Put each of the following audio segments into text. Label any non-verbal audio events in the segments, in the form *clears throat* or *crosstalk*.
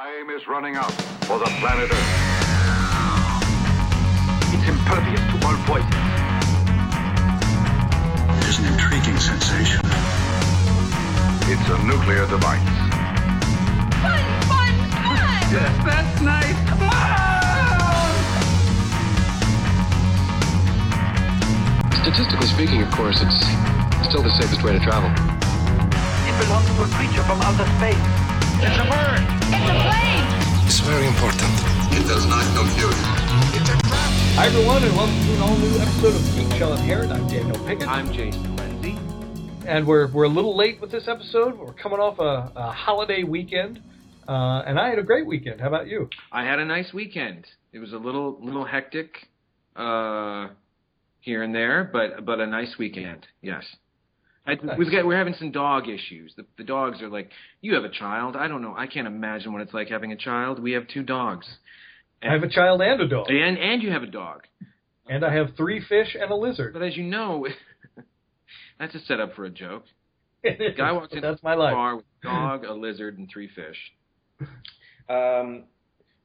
Time is running out for the planet Earth. It's impervious to all poison. It is an intriguing sensation. It's a nuclear device. Fun, fun, fun! Yes, that's nice. Come on! Statistically speaking, of course, it's still the safest way to travel. It belongs to a creature from outer space. It's a bird. It's a plane! It's very important. It does not compute. It's a trap. Hi everyone, and welcome to an all-new episode of Geek Shall Inherit. I'm Daniel Pickett, I'm Jason Lindsay. and we're we're a little late with this episode. We're coming off a, a holiday weekend, uh, and I had a great weekend. How about you? I had a nice weekend. It was a little little hectic uh, here and there, but but a nice weekend. Yes. I, We've got we're having some dog issues. The, the dogs are like, you have a child. I don't know. I can't imagine what it's like having a child. We have two dogs, I have a child and a dog, and and you have a dog. and I have three fish and a lizard. But as you know, *laughs* that's a setup for a joke. *laughs* Guy walks in That's my the life. bar with a dog, a lizard, and three fish. Um,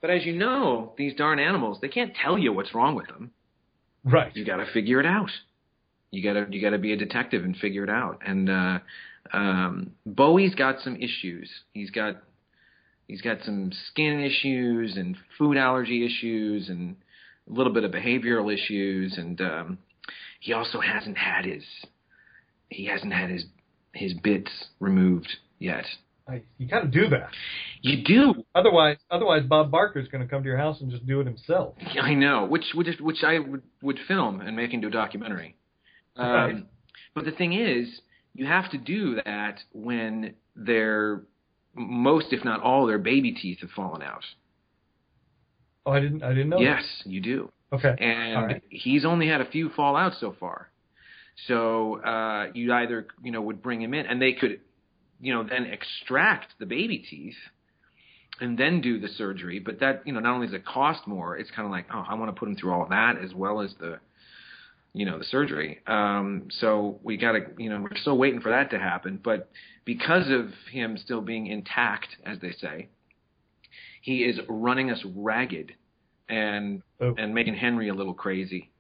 but as you know, these darn animals, they can't tell you what's wrong with them. Right. You got to figure it out. You got to you got to be a detective and figure it out. And uh, um, Bowie's got some issues. He's got he's got some skin issues and food allergy issues and a little bit of behavioral issues. And um, he also hasn't had his he hasn't had his his bits removed yet. I, you got to do that. You do. Otherwise, otherwise Bob Barker's going to come to your house and just do it himself. I know, which which which I would would film and make into a documentary. Um, Right. But the thing is, you have to do that when their most, if not all, their baby teeth have fallen out. Oh, I didn't. I didn't know. Yes, you do. Okay. And right. he's only had a few fall out so far. So uh, you either you know would bring him in, and they could, you know, then extract the baby teeth, and then do the surgery. But that you know not only does it cost more, it's kind of like oh I want to put him through all that as well as the, you know, the surgery. Um, so we got to you know we're still waiting for that to happen. But because of him still being intact, as they say, he is running us ragged, and Oh. and making Henry a little crazy.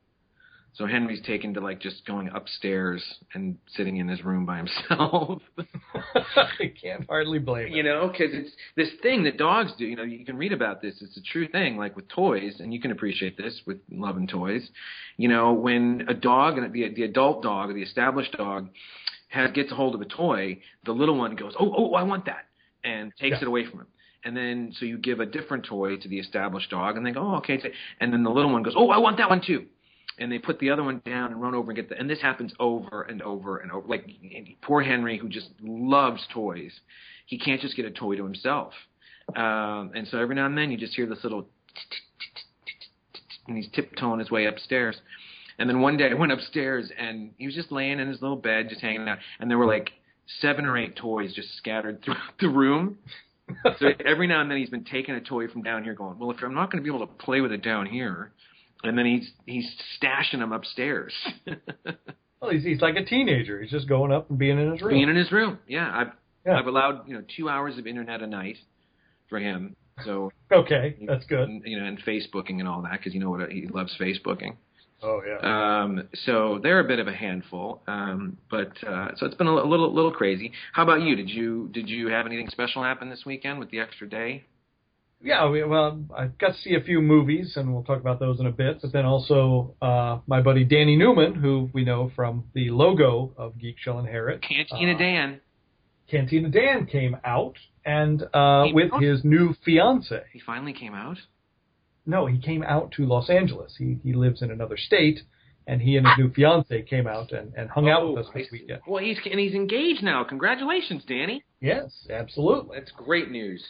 So Henry's taken to like just going upstairs and sitting in his room by himself. *laughs* I can't hardly blame you know, because it's this thing that dogs do. You know, you can read about this. It's a true thing, like with toys, and you can appreciate this with loving toys. You know, when a dog and the the adult dog or the established dog has gets a hold of a toy, the little one goes, "Oh, oh, I want that," and takes Yeah. it away from him. And then so you give a different toy to the established dog, and they go, "Oh, okay." And then the little one goes, "Oh, I want that one too." And they put the other one down and run over and get the and this happens over and over and over. Like poor henry who just loves toys he can't just get a toy to himself. Um and so every now and then you just hear this little and he's tiptoeing his way upstairs. And then one day i went upstairs and he was just laying in his little bed just hanging out and there were like seven or eight toys just scattered throughout *laughs* the room. So every now and then he's been taking a toy from down here going well if i'm not going to be able to play with it down here and then he's he's stashing them upstairs, *laughs* Well, he's, he's like a teenager. He's just going up and being in his room. being in his room. Yeah, I've Yeah. I've allowed you know two hours of internet a night for him. So *laughs* okay, that's good. and, you know, and Facebooking and all that because you know what he loves Facebooking. Oh yeah. Um, so they're a bit of a handful, um, but uh, so it's been a li- little little crazy. How about you? Did you did you have anything special happen this weekend with the extra day? Yeah, we, well, I got to see a few movies, and we'll talk about those in a bit. But then also uh, my buddy Danny Newman, who we know from the logo of Geek Shall Inherit. Cantina Uh, Dan. Cantina Dan came out, and uh, with out? his new fiance. He finally came out. No, he came out to Los Angeles. He he lives in another state, and he and his new fiance came out and, and hung out with us this see. weekend. Well, he's and he's engaged now. Congratulations, Danny. Yes, absolutely. That's great news.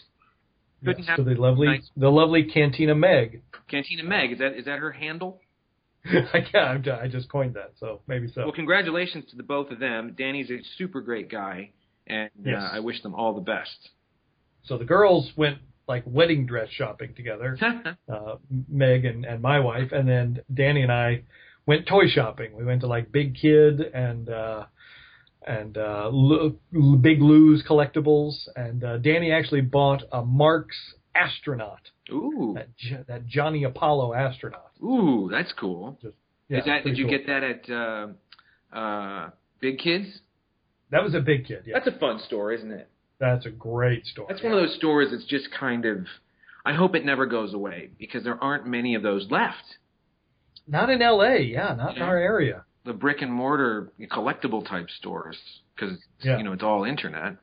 Yes, Couldn't have to the lovely nice- the lovely Cantina Meg. Cantina Meg, is that is that her handle? *laughs* yeah, I'm- I just coined that, so maybe so. Well, congratulations to the both of them. Danny's a super great guy, and Yes. uh, I wish them all the best. So the girls went like wedding dress shopping together, *laughs* uh, Meg and, and my wife, and then Danny and I went toy shopping. We went to like Big Kid and uh, and uh, L- Big Lou's collectibles, and uh, Danny actually bought a Marx astronaut. Ooh, That J- that Johnny Apollo astronaut. ooh, that's cool. Yeah, Is that did you cool. get that at uh, uh, Big Kids? That was a big kid. Yeah, That's a fun story, isn't it? that's a great story. That's one of those stories that's just kind of. I hope it never goes away because there aren't many of those left. Not in L.A. Yeah, not in our area. The brick and mortar collectible type stores because Yeah. you know it's all internet.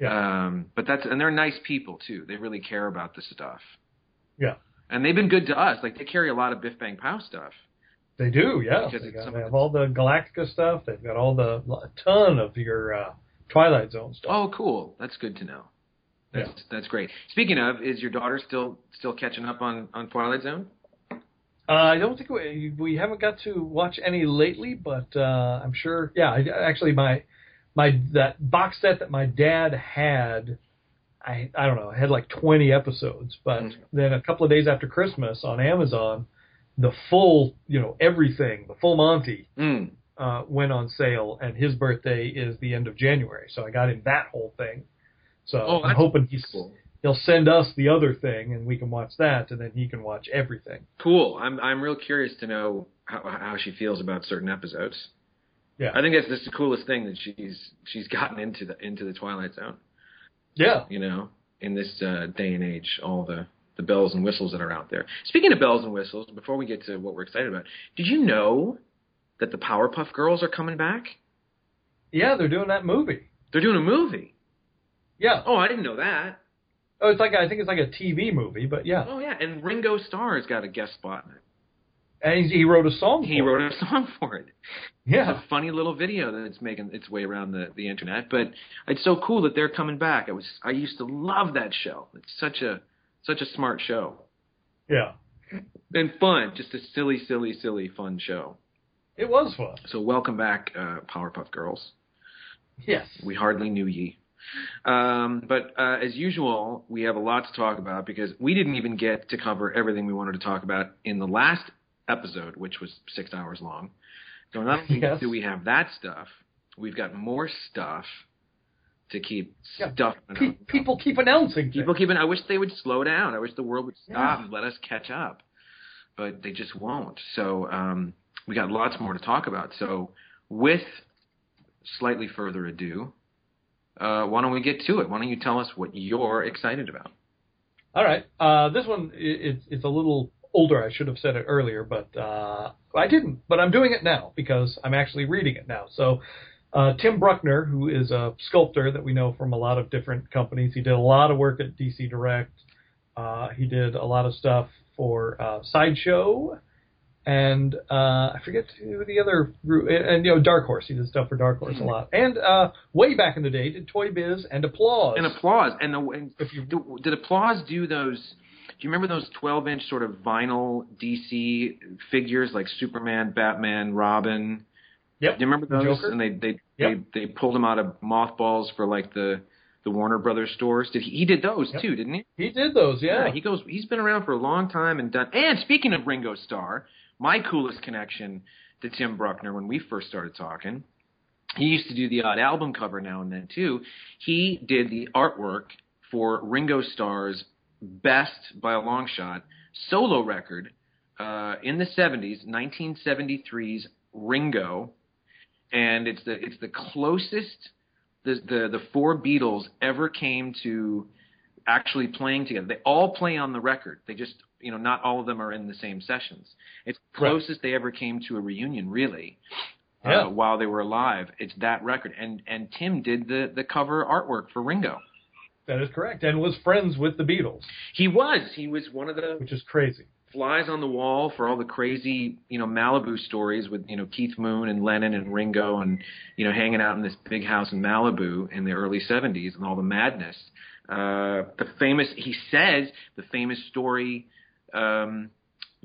Yeah. Um, but that's and they're nice people too. They really care about the stuff. Yeah. And they've been good to us. Like they carry a lot of Biff Bang Pow stuff. They do, yeah. Because They, got, they have all the Galactica stuff. They've got all the a ton of your uh, Twilight Zone stuff. Oh, cool. That's good to know. That's that's great. Speaking of, is your daughter still still catching up on on Twilight Zone? Uh, I don't think we we haven't got to watch any lately, but uh, I'm sure. Yeah, I, actually, my my that box set that my dad had, I I don't know, had like 20 episodes. But Mhm. then a couple of days after Christmas on Amazon, the full you know everything, the full Monty Mm. uh, went on sale, and his birthday is the end of January, so I got him that whole thing. So Oh, I'm hoping he's cool. He'll send us the other thing, and we can watch that, and then he can watch everything. Cool. I'm I'm real curious to know how how she feels about certain episodes. Yeah, I think that's just the coolest thing that she's she's gotten into the into the Twilight Zone. yeah. You know, in this uh, day and age, all the the bells and whistles that are out there. Speaking of bells and whistles, before we get to what we're excited about, did you know that the Powerpuff Girls are coming back? Yeah, they're doing that movie. They're doing a movie. Yeah. Oh, I didn't know that. Oh, it's like I think it's like a TV movie, but yeah. Oh yeah, and Ringo Starr's got a guest spot in it. And he, he wrote a song. He wrote it. a song *laughs* for it. Yeah. It's a funny little video that's making its way around the, the internet, but it's so cool that they're coming back. I was I used to love that show. It's such a such a smart show Yeah. and fun. Just a silly, silly, silly fun show. It was fun. So welcome back, uh, Powerpuff Girls. Yes. We hardly knew ye. Um, but uh, as usual, we have a lot to talk about because we didn't even get to cover everything we wanted to talk about in the last episode, which was six hours long. So not only Yes. do we have that stuff, we've got more stuff to keep Yeah, stuff. Pe- people keep announcing things. People keep. I wish they would slow down. I wish the world would stop Yeah. and let us catch up, but they just won't. So um, we got lots more to talk about. So with slightly further ado, uh, why don't we get to it? Why don't you tell us what you're excited about? All right. Uh, this one i it's it's a little older. I should have said it earlier, but uh, I didn't. But I'm doing it now because I'm actually reading it now. So uh, Tim Bruckner, who is a sculptor that we know from a lot of different companies, he did a lot of work at DC Direct. Uh, he did a lot of stuff for uh, Sideshow, and uh, I forget who the other group, and, and you know Dark Horse. He did stuff for Dark Horse a lot, and uh, way back in the day did Toy Biz and Applause. And applause. And, the, and If you- do, did applause do those? Do you remember those 12 inch sort of vinyl DC figures like Superman, Batman, Robin? Yep. Do you remember those? Joker? And they they, Yep. they they pulled them out of mothballs for like the the Warner Brothers stores. Did he, he did those Yep. too, didn't he? He did those, yeah. he goes. He's been around for a long time and done. And speaking of Ringo Starr, my coolest connection to Tim Bruckner when we first started talking, he used to do the odd album cover now and then too. He did the artwork for Ringo Starr's best by a long shot solo record uh, in the 70s, 1973's Ringo, and it's the it's the closest the the the four Beatles ever came to actually playing together. They all play on the record. They just you know not all of them are in the same sessions. It's the Right. closest they ever came to a reunion, really. Yeah. Uh, while they were alive, it's that record, and and Tim did the the cover artwork for Ringo. That is correct, and was friends with the Beatles, He was he was one of the which is crazy. flies on the wall for all the crazy, you know, Malibu stories with, you know, Keith Moon and Lennon and Ringo and, you know, hanging out in this big house in Malibu in the early 70s and all the madness. Uh, the famous, he says, the famous story um,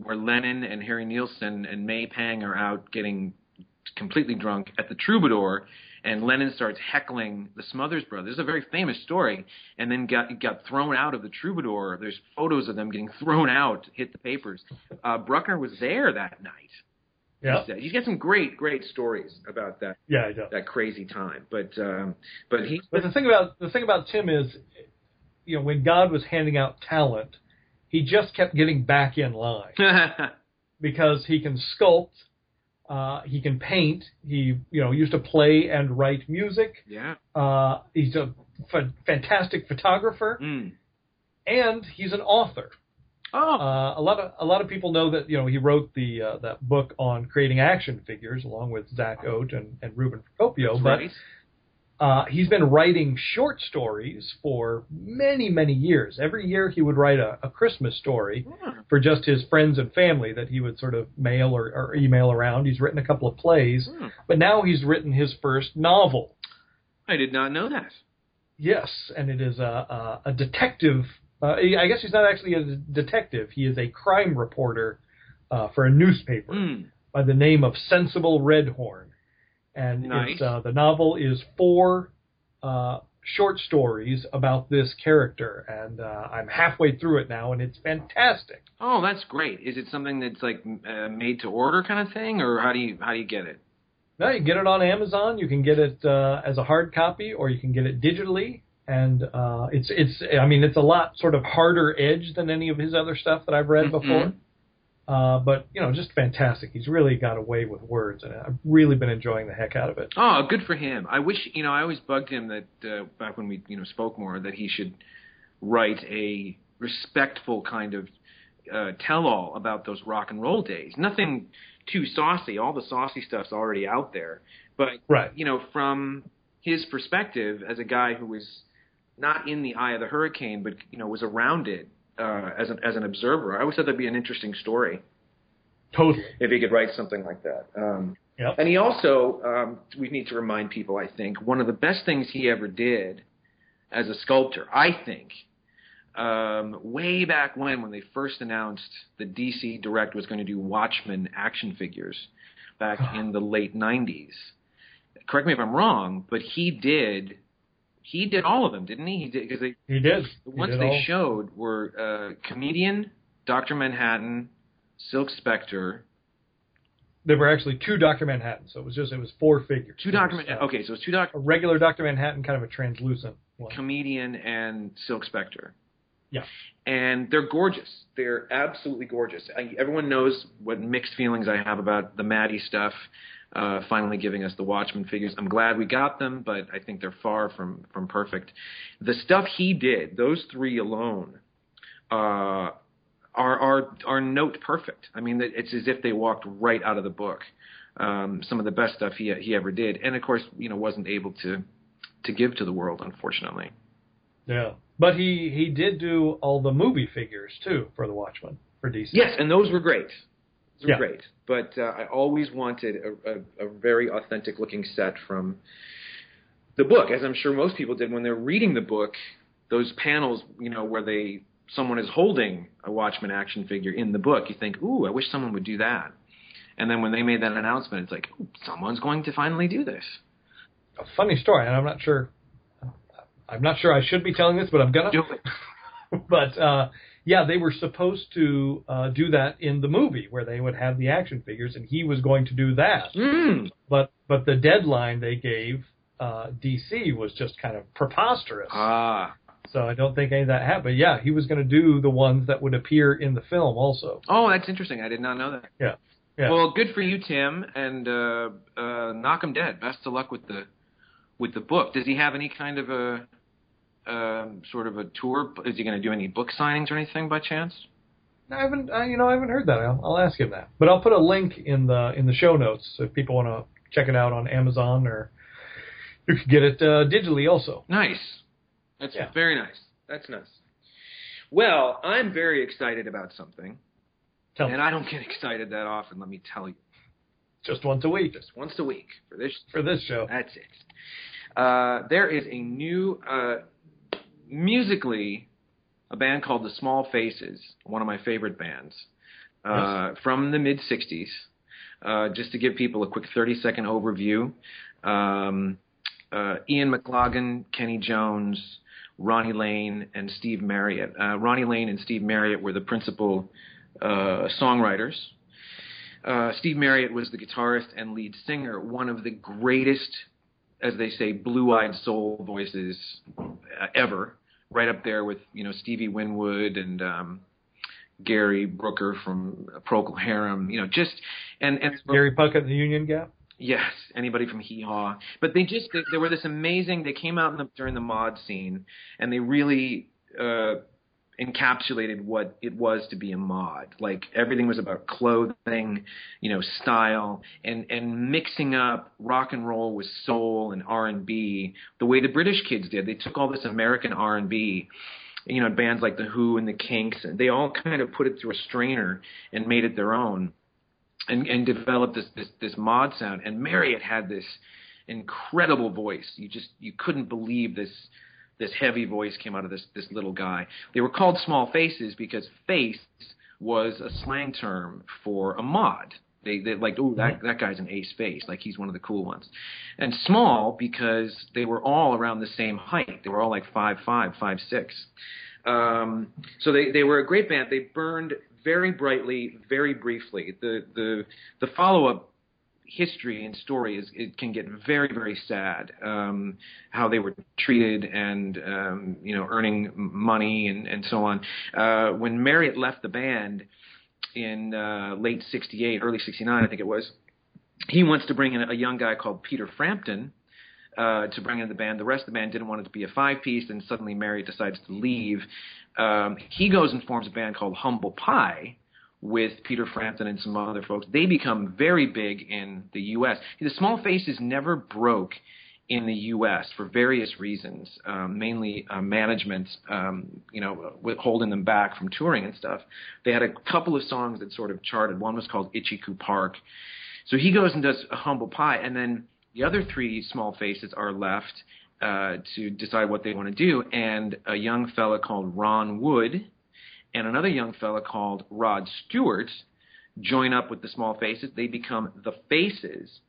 where Lennon and Harry Nilsson and May Pang are out getting completely drunk at the Troubadour, and Lennon starts heckling the Smothers Brothers. It's a very famous story, and then got got thrown out of the Troubadour. There's photos of them getting *laughs* thrown out, hit the papers. Uh, Bruckner was there that night. Yeah. He's got some great, great stories about that yeah, that crazy time. But um, but he But the thing about the thing about Tim is, you know, when God was handing out talent, he just kept getting back in line *laughs* because he can sculpt, uh, he can paint, he you know used to play and write music. yeah. Uh, he's a f- fantastic photographer, Mm. and he's an author. Oh. Uh, a lot of a lot of people know that you know he wrote the uh, that book on creating action figures along with Zach Oat and, and Ruben Procopio, but right. Uh, he's been writing short stories for many many years. Every year he would write a, a Christmas story for just his friends and family that he would sort of mail or, or email around. He's written a couple of plays, Hmm. but now he's written his first novel. I did not know that. Yes, and it is a, a, a detective. Uh, I guess he's not actually a detective. He is a crime reporter uh, for a newspaper Mm. by the name of Sensible Redhorn. And Nice. it's, uh, the novel is four uh, short stories about this character, and uh, I'm halfway through it now, and it's fantastic. Oh, that's great. Is it something that's like uh, made to order kind of thing, or how do you how do you get it? No, you get it on Amazon. You can get it uh, as a hard copy, or you can get it digitally. And uh, it's it's I mean it's a lot sort of harder edge than any of his other stuff that I've read Mhm. before. Uh, but you know, just fantastic. He's really got away with words, and I've really been enjoying the heck out of it. Oh, good for him. I wish you know. I always bugged him that uh, back when we you know spoke more that he should write a respectful kind of uh, tell-all about those rock and roll days. Nothing too saucy. All the saucy stuff's already out there. But Right. you know, from his perspective as a guy who was not in the eye of the hurricane, but you know was around it uh, as an as an observer, I always thought that'd be an interesting story Totally. if he could write something like that. Um, Yep. and he also, um, we need to remind people, I think, one of the best things he ever did as a sculptor, I think, um, way back when, when they first announced the DC Direct was going to do Watchmen action figures back *sighs* in the late 90s. Correct me if I'm wrong, but he did. He did all of them, didn't he? He did because they He did. the ones did they all- showed were uh, Comedian, Doctor Manhattan, Silk Spectre, There were actually two Doctor Manhattan, so it was just it was four figures. two Doctor Manhattan. uh, Okay, so it's two Doctor A regular Doctor Manhattan, kind of a translucent one. Comedian and Silk Spectre. Yeah. And they're gorgeous. They're absolutely gorgeous. I, everyone knows what mixed feelings I have about the Matty stuff. Uh, finally giving us the Watchmen figures. I'm glad we got them, but I think they're far from from perfect. The stuff he did, those three alone, uh, are are are note perfect. I mean, it's as if they walked right out of the book. Um, some of the best stuff he he ever did, and of course, you know, wasn't able to to give to the world, unfortunately. Yeah, but he he did do all the movie figures too for the Watchmen for DC. Yes, and those were great. Those were Yeah. great. But uh, I always wanted a, a, a very authentic looking set from the book, as I'm sure most people did when they're reading the book. Those panels, you know, where they someone is holding a Watchmen action figure in the book, you think, "Ooh, I wish someone would do that." And then when they made that announcement, it's like, Ooh, someone's going to finally do this. A funny story, and I'm not sure. I'm not sure I should be telling this, but I'm gonna. Do it. *laughs* but uh, yeah, they were supposed to uh, do that in the movie where they would have the action figures, and he was going to do that. Mm. But but the deadline they gave uh, DC was just kind of preposterous. Ah. so I don't think any of that happened. Yeah, he was going to do the ones that would appear in the film also. Oh, that's interesting. I did not know that. Yeah. Yeah. Well, good for you, Tim, and uh, uh, knock him dead. Best of luck with the with the book. Does he have any kind of a um, sort of a tour? Is he going to do any book signings or anything by chance? I haven't, I, you know, I haven't heard that. I'll, I'll ask him that. But I'll put a link in the in the show notes so if people want to check it out on Amazon or you can get it uh, digitally also. Nice. That's Yeah. very nice. That's nice. Well, I'm very excited about something, Tell me, and I don't get excited that often. Let me tell you, just once a week just once a week for this for this show. That's it. Uh, there is a new, uh, musically, a band called the Small Faces, one of my favorite bands, uh, from the mid 60s. Uh, just to give people a quick 30 second overview um, uh, Ian McLagan, Kenny Jones, Ronnie Lane, and Steve Marriott. Uh, Ronnie Lane and Steve Marriott were the principal uh, songwriters. Uh, Steve Marriott was the guitarist and lead singer, one of the greatest, as they say, blue-eyed soul voices uh, ever. right up there with you know Stevie Winwood and um, Gary Brooker from Procol Harum. You know, just and and Gary Puckett and the Union Gap. Yes, anybody from Hee Haw. But they just they, they were this amazing. They came out in the, during the mod scene, and they really uh, encapsulated what it was to be a mod. Like everything was about clothing, you know, style, and and mixing up rock and roll with soul and R and B the way the British kids did. They took all this American R and B. You know, bands like the Who and the Kinks, and they all kind of put it through a strainer and made it their own and and developed this this this mod sound. And Marriott had this incredible voice. You just you couldn't believe this this heavy voice came out of this this little guy. They were called small faces because face was a slang term for a mod. They they like oh that that guy's an ace face like he's one of the cool ones, and small because they were all around the same height. They were all like five five five six. Um, so they they were a great band. They burned very brightly, very briefly. The the the follow up history and story is it can get very very sad um how they were treated and um you know earning money and and so on uh when Marriott left the band in uh late 68 early 69 I think it was he wants to bring in a young guy called Peter Frampton uh, to bring in the band. The rest of the band didn't want it to be a five piece, and suddenly Marriott decides to leave. Um, he goes and forms a band called Humble Pie with Peter Frampton and some other folks. They become very big in the U.S. The Small Faces never broke in the U.S. for various reasons, um, mainly uh, management, um, you know, holding them back from touring and stuff. They had a couple of songs that sort of charted. One was called Itchy-Coo Park. So he goes and does a Humble Pie, and then the other three Small Faces are left uh, to decide what they want to do, and a young fella called Ron Wood and another young fella called Rod Stewart join up with the Small Faces. They become the Faces,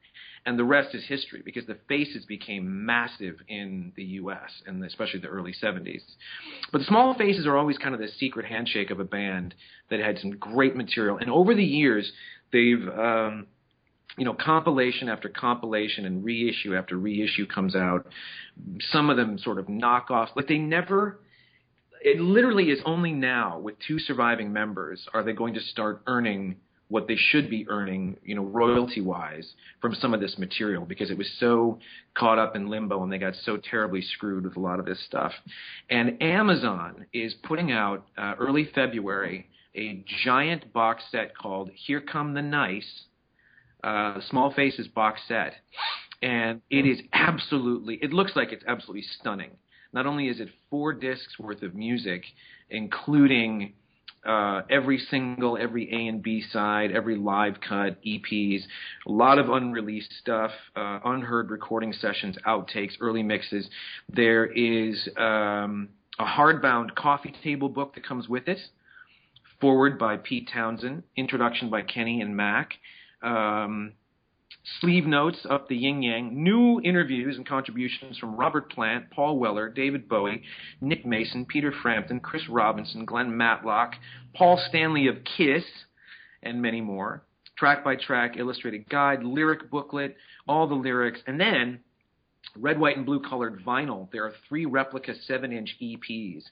and the rest is history because the Faces became massive in the U.S. and especially the early 70s. But the Small Faces are always kind of the secret handshake of a band that had some great material, and over the years they've um, you know, compilation after compilation and reissue after reissue comes out. Some of them sort of knockoffs. Like they never. It literally is only now with two surviving members are they going to start earning what they should be earning, you know, royalty wise from some of this material because it was so caught up in limbo and they got so terribly screwed with a lot of this stuff. And Amazon is putting out uh, early February a giant box set called Here Come the Nice uh, Small Faces box set, and it is absolutely. It looks like it's absolutely stunning. Not only is it four discs worth of music, including uh, every single, every A and B side, every live cut, EPs, a lot of unreleased stuff, uh, unheard recording sessions, outtakes, early mixes. There is um, a hardbound coffee table book that comes with it, foreword by Pete Townshend, introduction by Kenny and Mac, um, sleeve notes up the yin yang, new interviews and contributions from Robert Plant, Paul Weller, David Bowie, Nick Mason, Peter Frampton, Chris Robinson, Glenn Matlock, Paul Stanley of Kiss, and many more. Track by track, illustrated guide, lyric booklet, all the lyrics, and then red, white, and blue colored vinyl. There are three replica seven inch EPs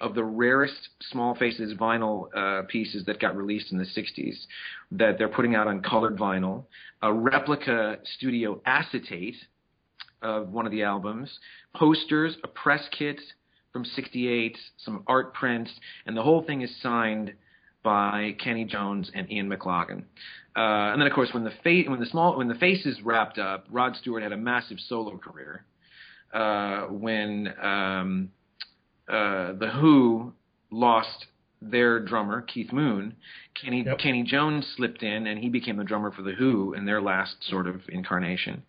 of the rarest Small Faces vinyl uh, pieces that got released in the 60s that they're putting out on colored vinyl, a replica studio acetate of one of the albums, posters, a press kit from 68, some art prints, and the whole thing is signed by Kenny Jones and Ian McLagan. Uh, and then, of course, when the fa- when the small when the faces wrapped up, Rod Stewart had a massive solo career. Uh, when um, uh, the Who lost their drummer Keith Moon, Kenny yep. Kenny Jones slipped in and he became the drummer for the Who in their last sort of incarnation.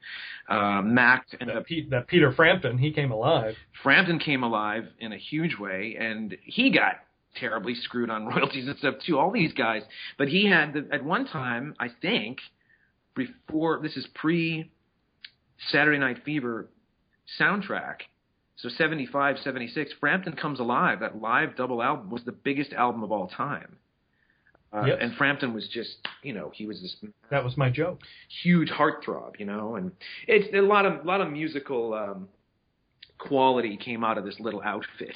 Uh, Mac and that, Pete, that Peter Frampton he came alive. Frampton came alive in a huge way, and he got terribly screwed on *laughs* royalties and stuff too. All these guys, but he had the, at one time I think before this is pre Saturday Night Fever soundtrack so 75, 76, Frampton Comes Alive, that live double album, was the biggest album of all time. Uh, yes. And Frampton was just, you know, he was this. That was my joke. Huge heartthrob, you know, and it's a lot of lot of musical um, quality came out of this little outfit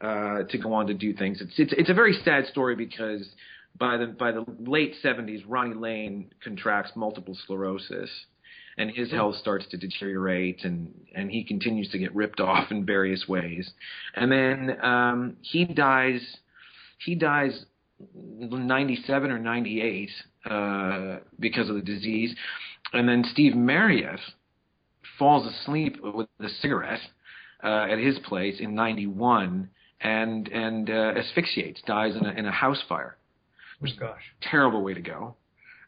uh, to go on to do things. It's it's it's a very sad story because by the by the late seventies, Ronnie Lane contracts multiple sclerosis, and his health starts to deteriorate, and and he continues to get ripped *laughs* off in various ways, and then um, he dies. He dies 97 or 98 uh, because of the disease, and then Steve Marriott falls asleep with a cigarette uh, at his place in '91 and and uh, asphyxiates, dies in a, in a house fire. Oh, gosh. Terrible way to go.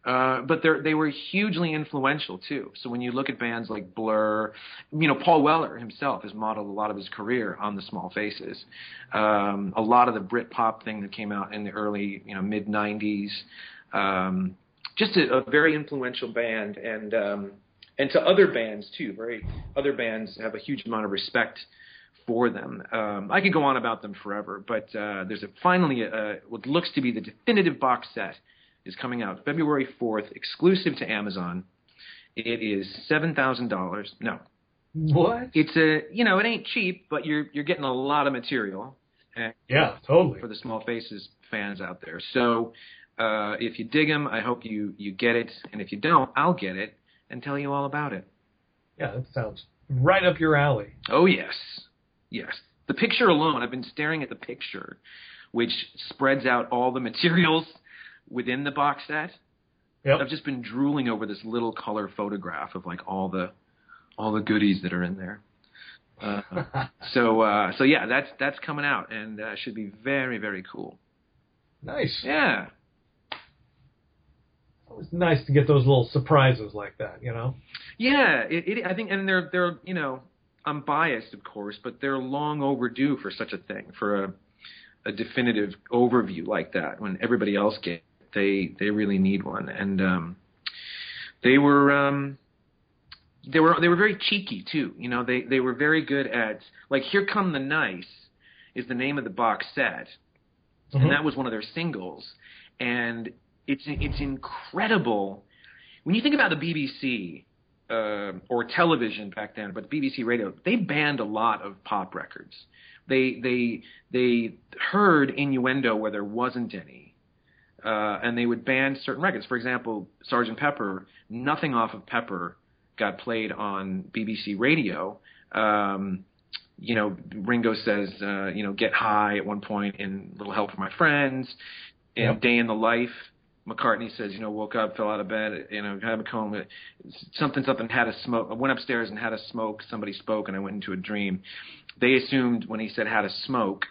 Uh, but they were hugely influential too. So when you look at bands like Blur, you know Paul Weller himself has modeled a lot of his career on the Small Faces. Um, a lot of the Brit pop thing that came out in the early you know mid '90s. Um, just a, a very influential band, and um, and to other bands too. Very other bands have a huge amount of respect for them. Um, I could go on about them forever, but uh, there's a, finally a, what looks to be the definitive box set is coming out February 4th, exclusive to Amazon. It is seven thousand dollars. No, What? it's a you know it ain't cheap, but you're you're getting a lot of material. Yeah, totally. For the Small Faces fans out there, so uh, if you dig them, I hope you you get it, and if you don't, I'll get it and tell you all about it. Yeah, that sounds right up your alley. Oh yes, yes. The picture alone, I've been staring at the picture, which spreads out all the materials within the box set. Yep. I've just been drooling over this little color photograph of like all the all the goodies that are in there. Uh, *laughs* so uh, so yeah, that's that's coming out and uh, should be very very cool. Nice. Yeah, It's nice to get those little surprises like that, you know? yeah. It, it, I think, and they're they're you know I'm biased of course, but they're long overdue for such a thing for a a definitive overview like that when everybody else get they they really need one. And um they were um they were they were very cheeky too. You know they they were very good at like here come the nice is the name of the box set. Mhm. and that was one of their singles. And it's it's incredible. When you think about the BBC uh, or television back then, but BBC radio, they banned a lot of pop records. They they they heard innuendo where there wasn't any, uh, and they would ban certain records. For example, Sergeant Pepper, nothing off of Pepper got played on BBC radio. Um, you know, Ringo says, uh, you know, get high at one point in Little Help for My Friends, and Yep. Day in the Life. McCartney says, you know, woke up, fell out of bed, you know, had a comb, something, something, had a smoke. I went upstairs and had a smoke. Somebody spoke, and I went into a dream. They assumed when he said had a smoke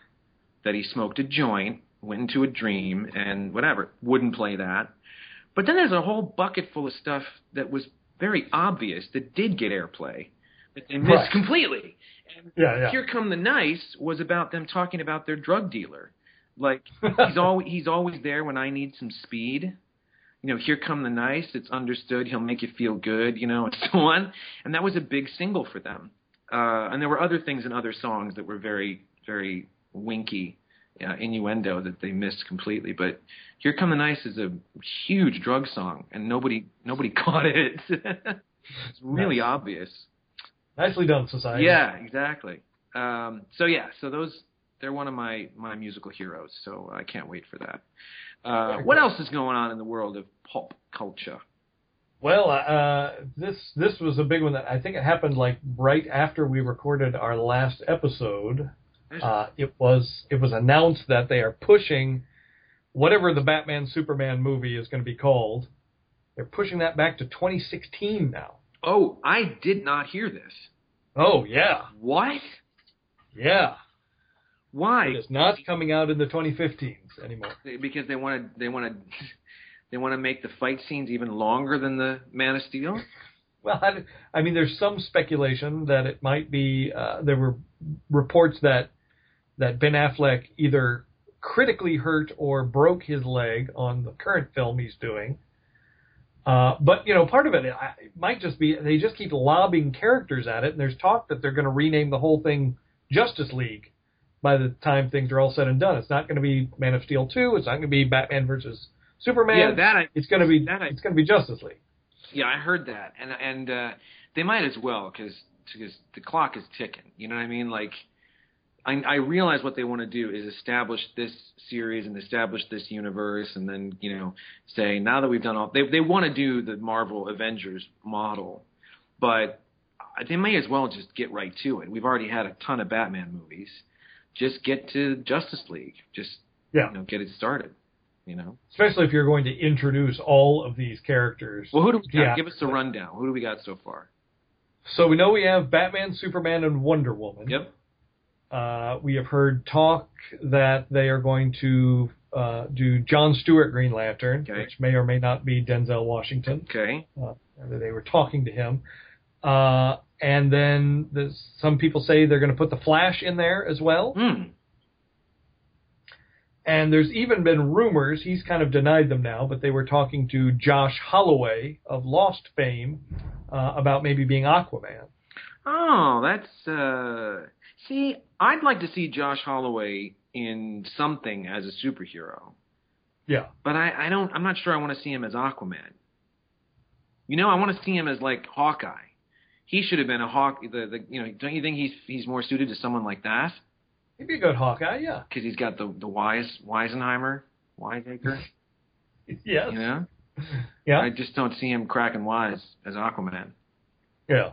that he smoked a joint, went into a dream, and whatever. Wouldn't play that. But then there's a whole bucket full of stuff that was very obvious that did get airplay that they missed Right. completely. Yeah, yeah. Here Come the Nice was about them talking about their drug dealer. Like he's always *laughs* he's always there when I need some speed. You know, Here Come the Nice, it's understood he'll make you feel good, you know, *laughs* and so on. And that was a big single for them. Uh, and there were other things in other songs that were very, very winky uh, innuendo that they missed completely. But Here Come the Nice is a huge drug song, and nobody nobody *laughs* caught it. it's really Nice. obvious. Nicely done, society. Yeah, exactly. Um, so yeah, so those they're one of my my musical heroes. So I can't wait for that. Uh, what else is going on in the world of pop culture? Well, uh, this this was a big one that I think it happened like right after we recorded our last episode. Uh, it was it was announced that they are pushing whatever the Batman Superman movie is going to be called. They're pushing that back to 2016 now. oh, I did not hear this. Oh yeah, What? yeah. Why? It is not coming out in the 2015s anymore. Because they want to they want to *laughs* they want to make the fight scenes even longer than the Man of Steel. *laughs* Well, I, I mean, there's some speculation that it might be. Uh, there were reports that that Ben Affleck either critically hurt or broke his leg on the current film he's doing. Uh, but you know, part of it, I- it might just be they just keep lobbing characters at it, and there's talk that they're going to rename the whole thing Justice League by the time things are all said and done. It's not going to be Man of Steel two. It's not going to be Batman versus Superman. Yeah, that I it's going to be that I- it's going to be Justice League. Yeah, I heard that, and and uh, they might as well because because the clock is ticking. You know what I mean? Like, I, I realize what they want to do is establish this series and establish this universe, and then you know say now that we've done all they they want to do the Marvel Avengers model, but they may as well just get right to it. We've already had a ton of Batman movies. Just get to Justice League. Just Yeah. you know, get it started. You know. Especially if you're going to introduce all of these characters. Well, who do we got? Yeah. Give us a rundown. Who do we got so far? So we know we have Batman, Superman, and Wonder Woman. Yep. Uh, we have heard talk that they are going to uh, do John Stewart Green Lantern, Okay. which may or may not be Denzel Washington. Okay. Uh, they were talking to him. Uh, and then some people say they're going to put the Flash in there as well. Hmm. And there's even been rumors, he's kind of denied them now, but they were talking to Josh Holloway of Lost fame uh, about maybe being Aquaman. Oh, that's uh see, I'd like to see Josh Holloway in something as a superhero. Yeah. But I, I don't I'm not sure I want to see him as Aquaman. You know, I want to see him as like Hawkeye. He should have been a Hawk the, the you know, don't you think he's he's more suited to someone like that? He'd be a good Hawkeye, yeah. Cuz he's got the the wise Weisenheimer, Wiseacre, Yes. you know? Yeah. I just don't see him cracking wise as Aquaman. Yeah.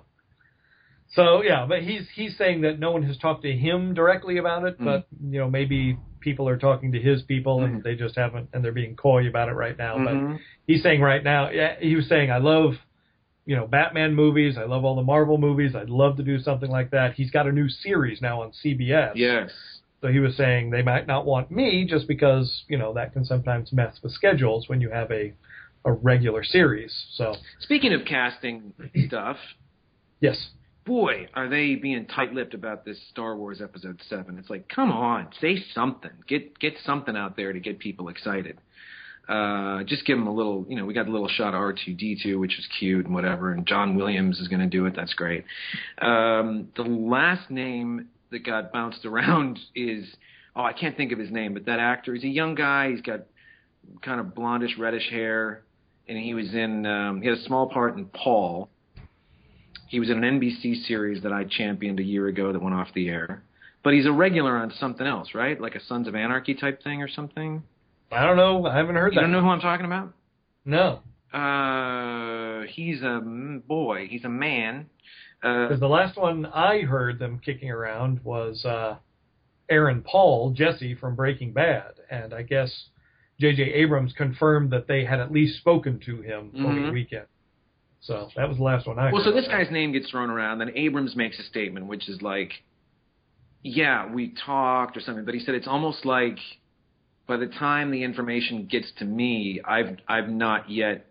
So yeah, but he's he's saying that no one has talked to him directly about it, Mm-hmm. but you know maybe people are talking to his people and they just haven't and they're being coy about it right now. Mhm. But he's saying right now, yeah, he was saying I love you know Batman movies, I love all the Marvel movies, I'd love to do something like that. He's got a new series now on CBS. Yes. So he was saying they might not want me just because you know that can sometimes mess with schedules when you have a a regular series. So Speaking of casting stuff, yes. Boy, are they being tight-lipped about this Star Wars Episode Seven? It's like, come on, say something, get get something out there to get people excited. Uh, just give them a little, you know, we got a little shot of R2D2, which is cute and whatever, and John Williams is going to do it. That's great. Um, the last name that got bounced around is, oh, I can't think of his name, but that actor, he's a young guy. He's got kind of blondish, reddish hair, and he was in, um, he had a small part in Paul. He was in an NBC series that I championed a year ago that went off the air. But he's a regular on something else, right? Like a Sons of Anarchy type thing or something. I don't know. I haven't heard You that. You don't know who I'm talking about? No. Uh, he's a boy. He's a man. Uh, Because the last one I heard them kicking around was uh, Aaron Paul, Jesse from Breaking Bad, and I guess J.J. Abrams confirmed that they had at least spoken to him over Mhm. the weekend. So that was the last one I well, so this guy's name gets thrown around. Then Abrams makes a statement, which is like, "Yeah, we talked" or something. But he said it's almost like by the time the information gets to me, I've I've not yet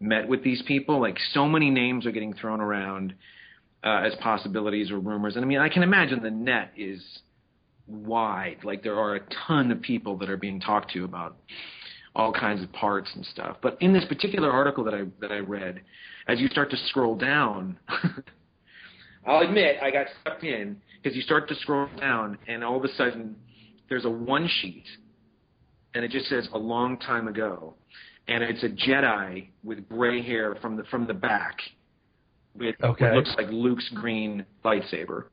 met with these people. Like so many names are getting thrown around uh, as possibilities or rumors. And I mean, I can imagine the net is wide. Like there are a ton of people that are being talked to about all kinds of parts and stuff. But in this particular article that I that I read, as you start to scroll down, *laughs* I'll admit I got sucked in because you start to scroll down and all of a sudden there's a one sheet and it just says a long time ago and it's a Jedi with gray hair from the from the back with Okay. what looks like Luke's green lightsaber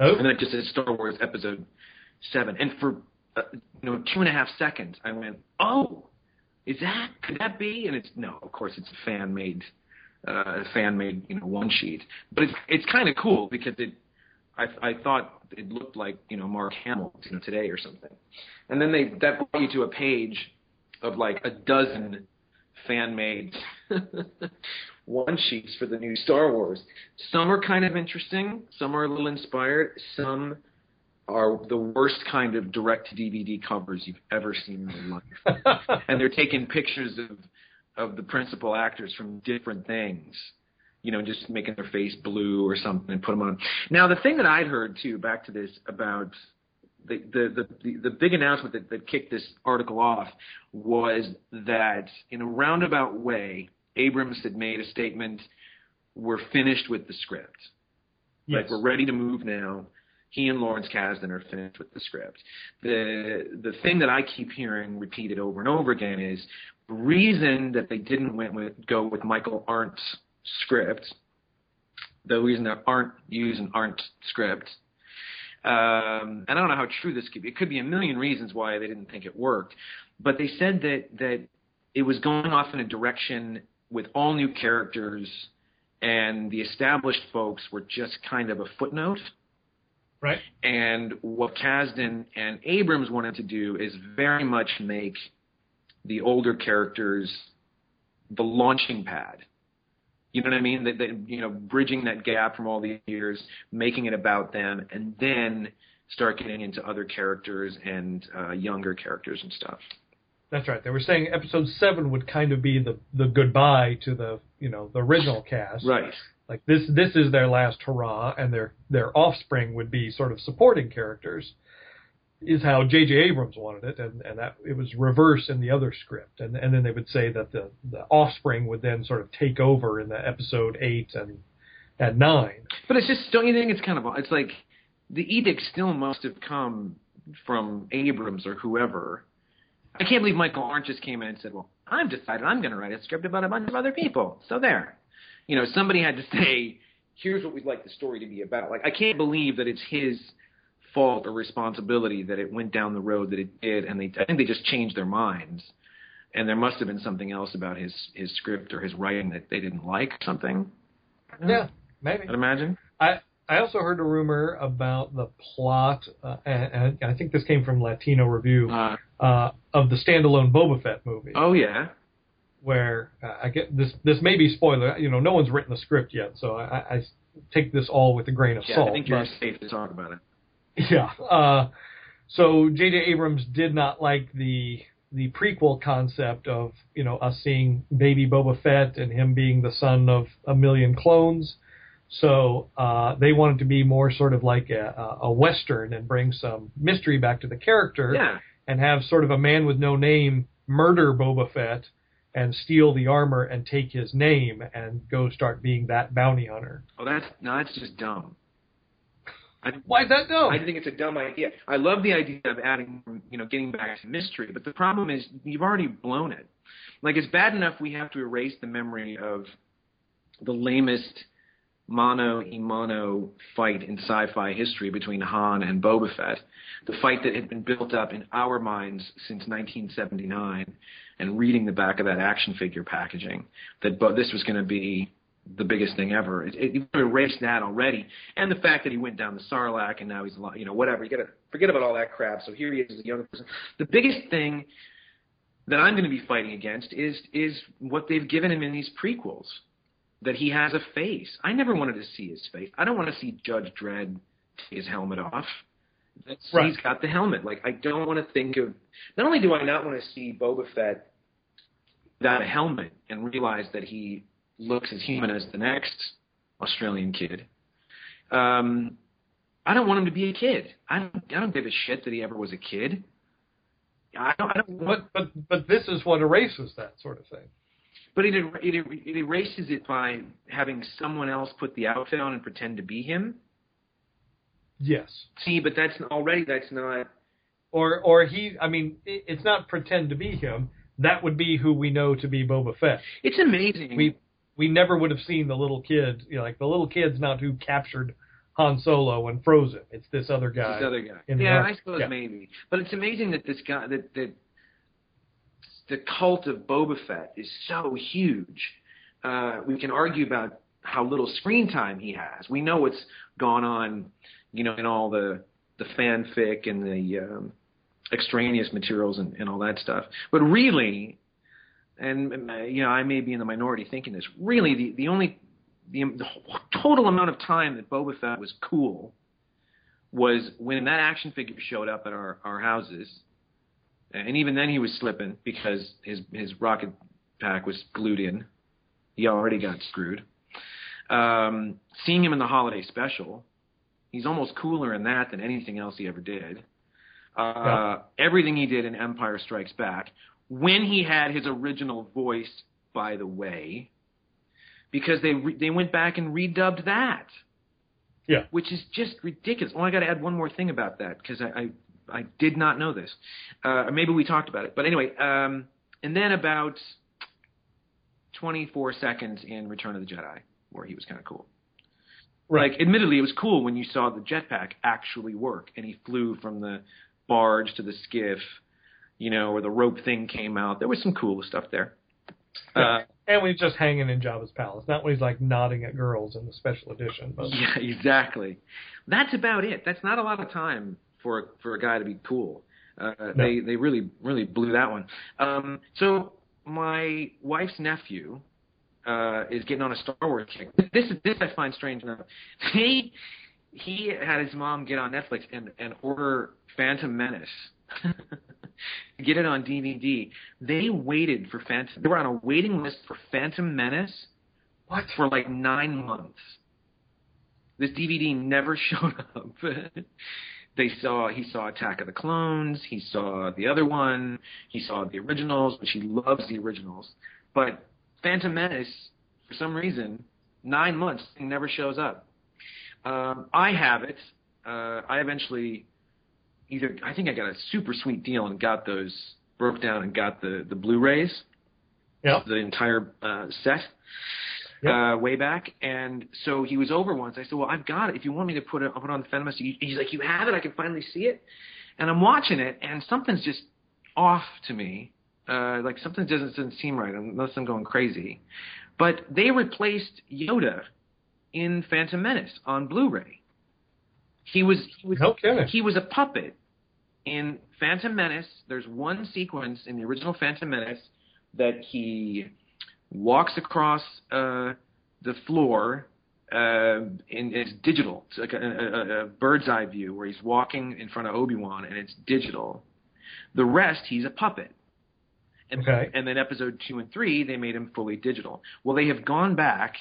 oh, and then it just says Star Wars Episode Seven. And for uh, you know two and a half seconds, I went, "Oh, is that could that be?" And it's no, of course, it's a fan made, uh, fan made you know one sheet. But it's it's kind of cool because it, I I thought it looked like you know Mark Hamill you know today or something. And then they that brought you to a page of like a dozen fan made *laughs* one sheets for the new Star Wars. Some are kind of interesting, some are a little inspired, some are the worst kind of direct to DVD covers you've ever seen in your life. *laughs* and they're taking pictures of of the principal actors from different things. You know, just making their face blue or something and put them on. Now, the thing that I'd heard too, back to this about the the the, the, big announcement that, that kicked this article off was that in a roundabout way, Abrams had made a statement: "We're finished with the script. yes. Like we're ready to move now." He and Lawrence Kasdan are finished with the script. The the thing that I keep hearing repeated over and over again is the reason that they didn't went with go with Michael Arndt's script the reason that aren't used and aren't scripts. Um, and I don't know how true this could be. It could be a million reasons why they didn't think it worked, but they said that that it was going off in a direction with all new characters, and the established folks were just kind of a footnote. Right. And what Kasdan and Abrams wanted to do is very much make the older characters the launching pad. You know what I mean? That, that you know, bridging that gap from all these years, making it about them, and then start getting into other characters and uh, younger characters and stuff. That's right. They were saying episode seven would kind of be the the goodbye to the you know the original cast. Right. Like this this is their last hurrah, and their their offspring would be sort of supporting characters. Is how J.J. Abrams wanted it, and, and that it was reverse in the other script, and and then they would say that the the offspring would then sort of take over in the episode eight and and nine. But it's just don't you think it's kind of it's like the edict still must have come from Abrams or whoever. I can't believe Michael Arndt just came in and said, "Well, I've decided I'm going to write a script about a bunch of other people." So there, you know, somebody had to say, "Here's what we'd like the story to be about." Like, I can't believe that it's his fault or responsibility that it went down the road that it did, and they I think they just changed their minds. And there must have been something else about his his script or his writing that they didn't like. Something. Yeah, maybe. I'd imagine. I I also heard a rumor about the plot, uh, and, and I think this came from Latino Review Uh, uh, of the standalone Boba Fett movie, oh yeah. Where uh, I get this. This may be spoiler. You know, no one's written the script yet, so I, I take this all with a grain of Yeah, salt. I think you're but- safe to talk about it. *laughs* Yeah. Uh, so J.J. Abrams did not like the the prequel concept of you know us seeing baby Boba Fett and him being the son of a million clones. So uh, they wanted to be more sort of like a, a- western and bring some mystery back to the character Yeah. and have sort of a man with no name murder Boba Fett and steal the armor and take his name and go start being that bounty hunter. Oh, that's no, that's just dumb. I, Why is that dumb? I think it's a dumb idea. I love the idea of adding, you know, getting back to mystery, but the problem is you've already blown it. Like it's bad enough we have to erase the memory of the lamest mono mono fight in sci-fi history between Han and Boba Fett, the fight that had been built up in our minds since 1979, and reading the back of that action figure packaging that Bo- this was going to be the biggest thing ever. It, it, erased that already, and the fact that he went down the Sarlacc and now he's you know, whatever. You got to forget about all that crap. So here he is as a younger person. The biggest thing that I'm going to be fighting against is is what they've given him in these prequels. That he has a face. I never wanted to see his face. I don't want to see Judge Dredd take his helmet off. That's, Right. He's got the helmet. Like I don't want to think of. Not only do I not want to see Boba Fett without a helmet and realize that he looks as human as the next Australian kid. Um, I don't want him to be a kid. I don't. I don't give a shit that he ever was a kid. I don't. I don't but but but this is what erases that sort of thing. but it, it it erases it by having someone else put the outfit on and pretend to be him. Yes. See, but that's already that's not. Or or he. I mean, it's not pretend to be him. That would be who we know to be Boba Fett. It's amazing. We we never would have seen the little kid. You know, like the little kid's not who captured Han Solo and froze him. It's this other guy. This other guy. Yeah. I suppose Yeah. maybe. But it's amazing that this guy that that the cult of Boba Fett is so huge. Uh, we can argue about how little screen time he has. We know what's gone on, you know, in all the the fanfic and the um, extraneous materials and, and all that stuff. But really, and uh, you know, I may be in the minority thinking this. Really, the the only the, the total amount of time that Boba Fett was cool was when that action figure showed up at our our houses, and even then he was slipping because his his rocket pack was glued in. He already got screwed. Um, seeing him in the holiday special, he's almost cooler in that than anything else he ever did. Uh, Yeah. Everything he did in Empire Strikes Back, when he had his original voice, by the way, because they re- they went back and redubbed that Yeah. which is just ridiculous. Oh, I got to add one more thing about that because I, I I did not know this. Uh, maybe we talked about it, but anyway. Um, and then about 24 seconds in Return of the Jedi, where he was kind of cool. Right. Like, admittedly, it was cool when you saw the jetpack actually work, and he flew from the barge to the skiff, you know, or the rope thing came out. There was some cool stuff there. Uh, and when he's just hanging in Jabba's palace, not when he's like nodding at girls in the special edition. But yeah, *laughs* exactly. That's about it. That's not a lot of time for for a guy to be cool. Uh, They they really really blew that one. Um, so my wife's nephew uh, is getting on a Star Wars kick. This is this I find strange enough. *laughs* He he had his mom get on Netflix and and order Phantom Menace. *laughs* get it on DVD. They waited for Phantom. They were on a waiting list for Phantom Menace what? for like nine months. This DVD never *laughs* showed up. they saw he saw Attack of the Clones, he saw the other one, he saw the originals, which he loves the originals. But Phantom Menace, for some reason, nine months never shows up. Um, I have it. Uh, I eventually either I think I got a super sweet deal and got those broke down and got the the Blu-rays, Yeah. the entire uh, set Yep. uh, way back. And so he was over once. I said, "Well, I've got it. If you want me to put it, I'll put it on the Phantom He- He's like, "You have it? I can finally see it." And I'm watching it, and something's just off to me. Uh, like something doesn't, doesn't seem right unless I'm going crazy. But they replaced Yoda in Phantom Menace on Blu-ray. He was he was kidding. he was a puppet in Phantom Menace. There's one sequence in the original Phantom Menace that he walks across uh, the floor. Uh, in it's digital. It's like a, a, a bird's eye view where he's walking in front of Obi Wan, and it's digital. The rest, he's a puppet. And, Okay. and then episode two and three, they made him fully digital. Well, they have gone back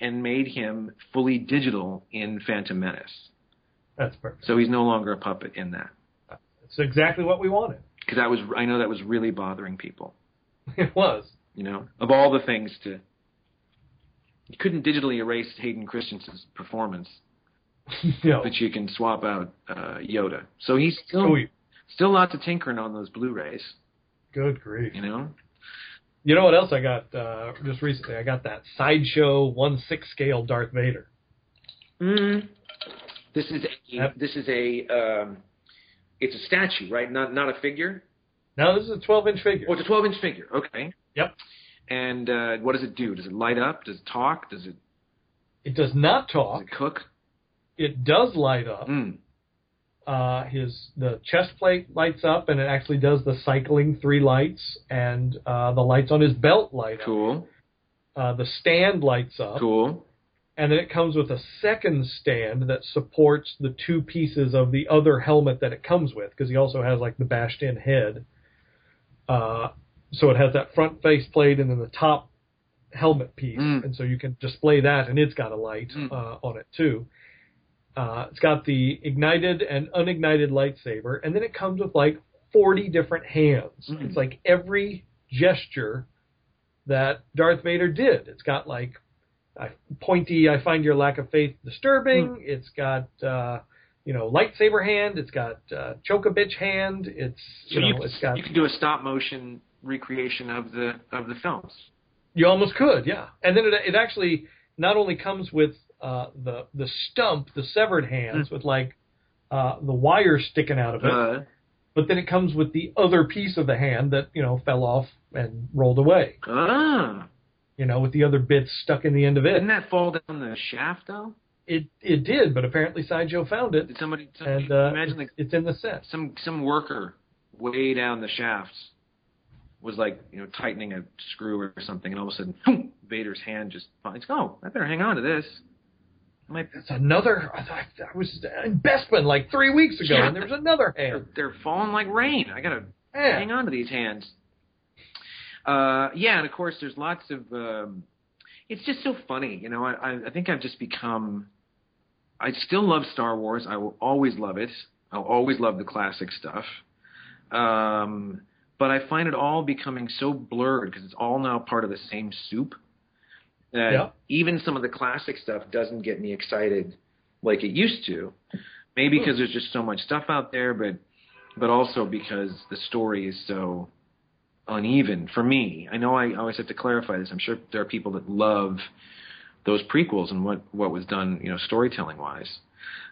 and made him fully digital in Phantom Menace. That's perfect. So he's no longer a puppet in that. It's exactly what we wanted. Because that was, I know that was really bothering people. *laughs* It was. You know, of all the things to, you couldn't digitally erase Hayden Christensen's performance, *laughs* no. but you can swap out uh, Yoda. So he's still Sweet. still lots of tinkering on those Blu-rays. Good grief. You know, You know what else I got uh, just recently? I got that sideshow one six scale Darth Vader. mm. this is a, Yep. this is a um, it's a statue, right? Not not a figure. No, this is a twelve inch figure. Oh, it's a 12 inch figure. Okay. Yep. And uh, what does it do? Does it light up? Does it talk? Does it It does not does talk. it cook? It does light up. Mm. Uh, his the chest plate lights up, and it actually does the cycling three lights, and uh, the lights on his belt light Cool. up. Uh, the stand lights up, Cool. and then it comes with a second stand that supports the two pieces of the other helmet that it comes with, because he also has like the bashed in head. Uh, so it has that front face plate and then the top helmet piece, Mm. and so you can display that, and it's got a light Mm. uh, on it too. Uh, it's got the ignited and unignited lightsaber, and then it comes with like 40 different hands. Mm. It's like every gesture that Darth Vader did. It's got like I, pointy, I find your lack of faith disturbing. Mm. It's got, uh, you know, lightsaber hand. It's got uh, choke a bitch hand. It's, you So you, know, it's got. you can do a stop motion recreation of the of the films. You almost could, yeah. And then it, it actually not only comes with uh, the the stump, the severed hands, with like uh, the wire sticking out of it, Uh, but then it comes with the other piece of the hand that you know fell off and rolled away. ah, You know, with the other bits stuck in the end of it. didn't that fall down the shaft though? It it did, but apparently Sideshow found it, Did somebody, somebody and uh, imagine it's, like it's in the set. some some worker way down the shafts was like you know tightening a screw or something, and all of a sudden, boom, Vader's hand just finds. Oh, I better hang on to this. I might It's another. I, thought I was in Bespin like three weeks ago, Yeah. and there was another they're, they're falling like rain. I gotta Yeah. hang on to these hands. Uh, yeah, and of course, there's lots of. Um, it's just so funny, you know. I, I I think I've just become. I still love Star Wars. I will always love it. I'll always love the classic stuff. Um, but I find it all becoming so blurred because it's all now part of the same soup. That Yeah. even some of the classic stuff doesn't get me excited like it used to. Maybe because there's just so much stuff out there, but but also because the story is so uneven for me. I know I always have to clarify this. I'm sure there are people that love those prequels and what what was done, you know, storytelling wise.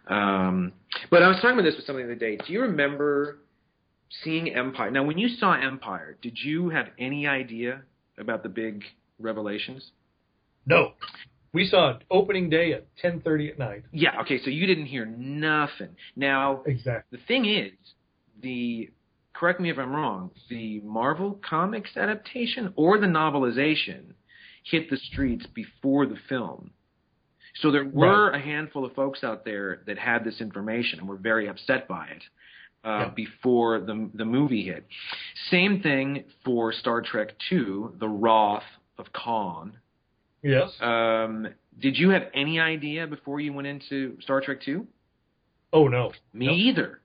Um, but I was talking about this with somebody the other day. Do you remember seeing Empire? Now, when you saw Empire, did you have any idea about the big revelations? No. We saw it opening day at 10:30 at night. Yeah. Okay. So you didn't hear nothing. Now, Exactly. the thing is, the correct me if I'm wrong, the Marvel Comics adaptation or the novelization hit the streets before the film. So there were a handful of folks out there that had this information and were very upset by it uh, Yeah. before the the movie hit. Same thing for Star Trek II, The Wrath of Khan. Yes. Um, did you have any idea before you went into Star Trek II? oh no. Me No. either.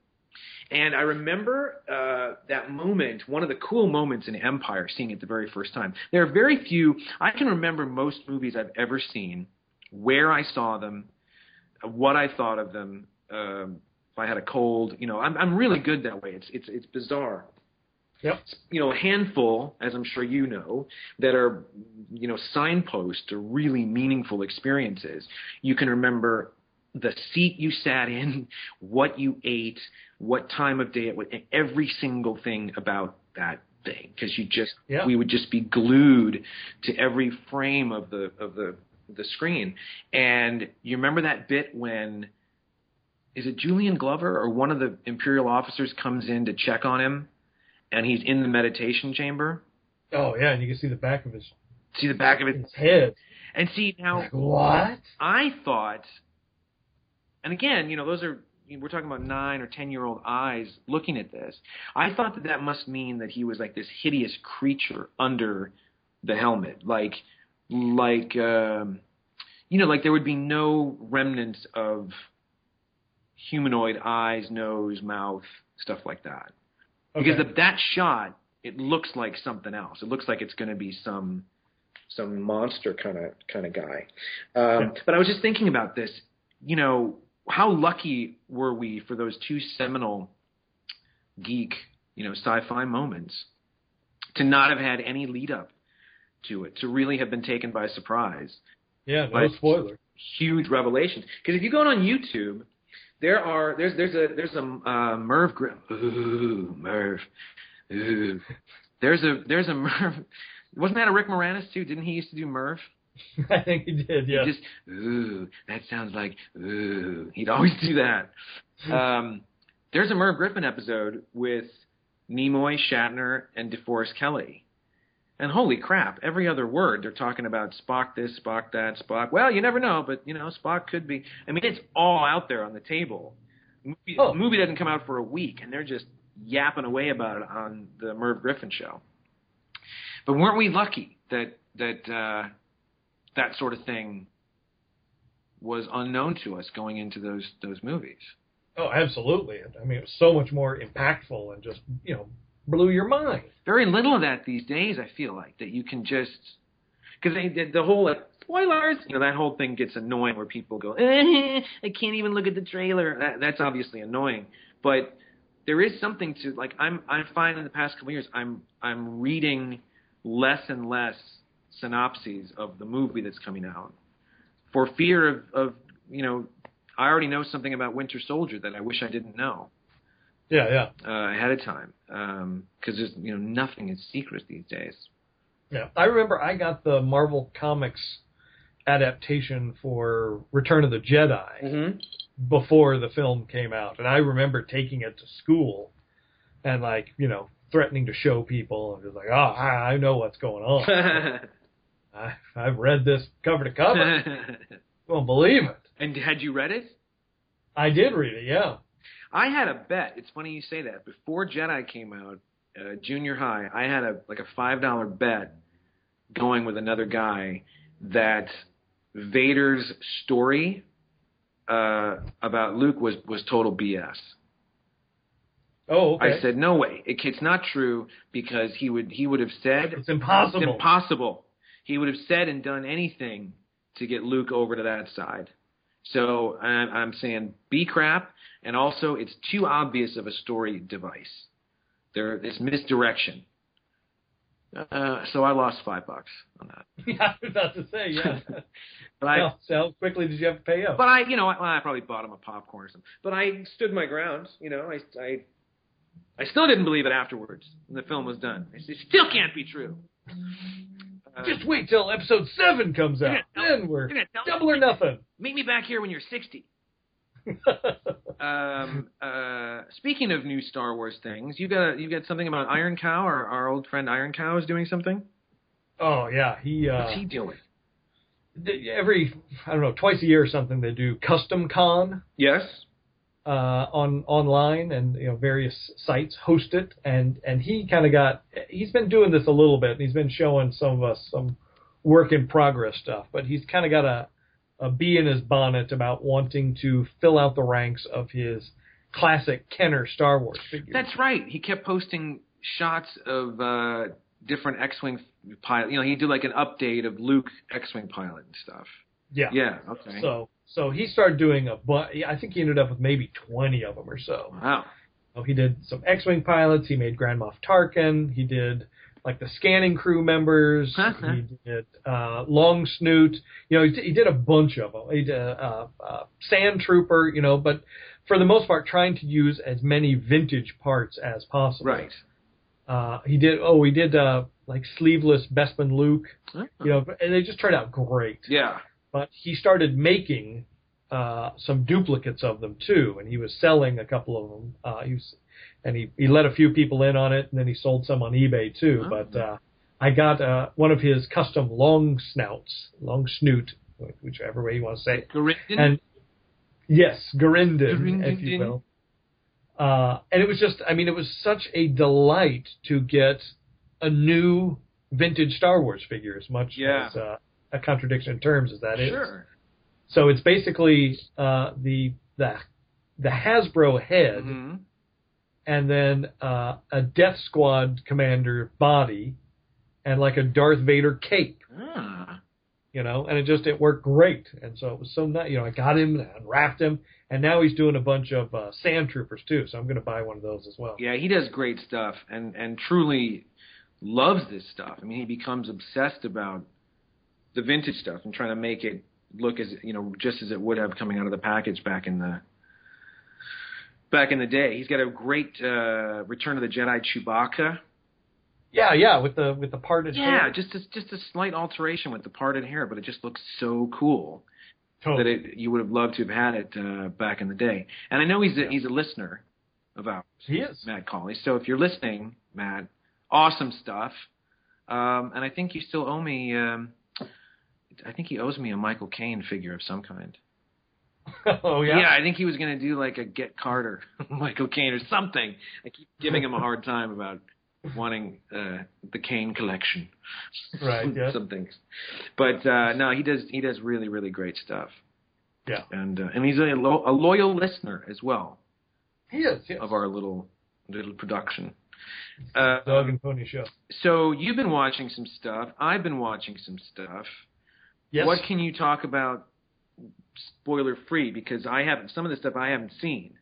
And I remember uh, that moment, one of the cool moments in Empire, seeing it the very first time. There are very few. I can remember most movies I've ever seen, where I saw them, what I thought of them. Um, if I had a cold, you know, I'm I'm really good that way. It's it's it's bizarre. Yep. You know, a handful, as I'm sure you know, that are you know signposts to really meaningful experiences. You can remember the seat you sat in, what you ate, what time of day it was, every single thing about that thing. Because you just, Yeah. we would just be glued to every frame of the of the the screen. And you remember that bit when is it Julian Glover or one of the Imperial officers comes in to check on him, and he's in the meditation chamber. Oh yeah, and you can see the back of his, See the back of it, his head. and see now. Like, what? I thought, and again, you know, those are we're talking about nine or ten year old eyes looking at this. I thought that that must mean that he was like this hideous creature under the helmet, like like um, you know, like there would be no remnants of humanoid eyes, nose, mouth, stuff like that. Because Okay. the, that shot, it looks like something else. It looks like it's going to be some some monster kind of kind of guy. Um, But I was just thinking about this. You know, how lucky were we for those two seminal geek, you know, sci-fi moments to not have had any lead up to it, to really have been taken by surprise yeah, no spoiler. huge revelations. Because if you go on YouTube, there are there's there's a there's a uh, Merv Griffin. Ooh, Merv. Ooh. There's a there's a Merv. Wasn't that a Rick Moranis too? Didn't he used to do Merv? *laughs* I think he did. Yeah. He just ooh, that sounds like ooh. He'd always do that. *laughs* Um, there's a Merv Griffin episode with Nimoy, Shatner, and DeForest Kelley. And holy crap, every other word they're talking about Spock this, Spock that, Spock. Well, you never know, but you know, Spock could be. I mean, it's all out there on the table. Movie, Oh. movie doesn't come out for a week, and they're just yapping away about it on the Merv Griffin show. But weren't we lucky that that uh, that sort of thing was unknown to us going into those those movies? oh, absolutely. I mean, it was so much more impactful and just you know blew your mind. Very little of that these days. I feel like that you can just because the, whole like, spoilers, you know, that whole thing gets annoying where people go, eh, I can't even look at the trailer. That, that's obviously annoying, but there is something to like. I'm I'm finding in the past couple years, I'm I'm reading less and less synopses of the movie that's coming out for fear of, of you know. I already know something about Winter Soldier that I wish I didn't know Yeah, yeah, uh, ahead of time because there's you know nothing is secret these days. yeah. I remember I got the Marvel Comics adaptation for Return of the Jedi Mm-hmm. before the film came out, and I remember taking it to school and like you know threatening to show people and just like, oh, I, I know what's going on. *laughs* I, I've read this cover to cover. *laughs* Won't believe it. and had you read it? I did read it. Yeah. I had a bet. It's funny you say that. Before Jedi came out, uh, junior high, I had a like a five dollar bet going with another guy that Vader's story uh, about Luke was was total BS. Oh, okay. I said no way. It, it's not true because he would he would have said it's impossible. It's impossible. He would have said and done anything to get Luke over to that side. So I'm, I'm saying be crap, and also it's too obvious of a story device. There, it's misdirection. Uh, so I lost five bucks on that. *laughs* Yeah, I was about to say, yeah. *laughs* But I, so how quickly did you have to pay up? but I, you know, I, I probably bought him a popcorn or something. But I stood my ground. You know, I, I, I still didn't believe it afterwards when the film was done. It still can't be true. Uh, Just wait till episode seven comes out. Then we're double or nothing. meet me back here when you're sixty. *laughs* Um, uh, speaking of new Star Wars things, you got you got something about Iron Cow, or our old friend Iron Cow is doing something. oh yeah, he uh, What's he doing? every I don't know twice a year or something they do custom con Yes. Uh, on online and you know various sites host it and and he kind of got he's been doing this a little bit and he's been showing some of us some work in progress stuff but he's kind of got a a bee in his bonnet about wanting to fill out the ranks of his classic Kenner Star Wars figures. That's right. He kept posting shots of uh, different X-wing pilot. You know, he did like an update of Luke X-wing pilot and stuff. yeah. Yeah. Okay. So so he started doing a but I think he ended up with maybe 20 of them or so. wow. So he did some X-wing pilots. He made Grand Moff Tarkin. He did like the scanning crew members. Uh-huh. he did uh, Long Snoot. You know, he, d- he did a bunch of them. He did uh, uh, Sand Trooper. You know, but for the most part, trying to use as many vintage parts as possible. Right. Uh, he did. Oh, he did uh, like sleeveless Bespin Luke. Uh-huh. You know, and they just turned out great Yeah. But he started making uh, some duplicates of them too, and he was selling a couple of them. Uh, he was, and he he let a few people in on it, and then he sold some on eBay too. Oh. But uh, I got uh, one of his custom long snouts, long snoot, whichever way you want to say, it. And yes, Garindan, if you will. Uh, and it was just, I mean, it was such a delight to get a new vintage Star Wars figure, as much Yeah. as uh, a contradiction in terms as that is. sure. So it's basically uh, the the the Hasbro head, hmm and then uh, a Death Squad commander body, and like a Darth Vader cape, Ah. you know. And it just it worked great, and so it was so nice. You know, I got him and unwrapped him, and now he's doing a bunch of uh, Sand Troopers too. So I'm going to buy one of those as well. Yeah, he does great stuff and and truly loves this stuff. I mean, he becomes obsessed about the vintage stuff and trying to make it look as you know just as it would have coming out of the package back in the back in the day. He's got a great uh, Return of the Jedi Chewbacca. Yeah, yeah, with the with the parted Yeah, hair. just a, just a slight alteration with the parted hair, but it just looks so cool that it you would have loved to have had it uh, back in the day. And I know he's a, he's a listener of ours. He is. Matt Colley. So if you're listening, Matt, awesome stuff. Um, and I think you still owe me. Um, I think he owes me a Michael Caine figure of some kind. *laughs* oh yeah. Yeah, I think he was going to do like a Get Carter *laughs* Michael Caine or something. I keep giving him a hard time about wanting uh, the Caine collection. Right, *laughs* yeah. some things. But uh, no, he does. He does really, really great stuff. Yeah. And uh, and he's a, lo- a loyal listener as well He is. Yes. of our little little production. Uh, Dog and Pony show. So you've been watching some stuff. I've been watching some stuff. Yes. What can you talk about spoiler free? Because I haven't some of the stuff I haven't seen.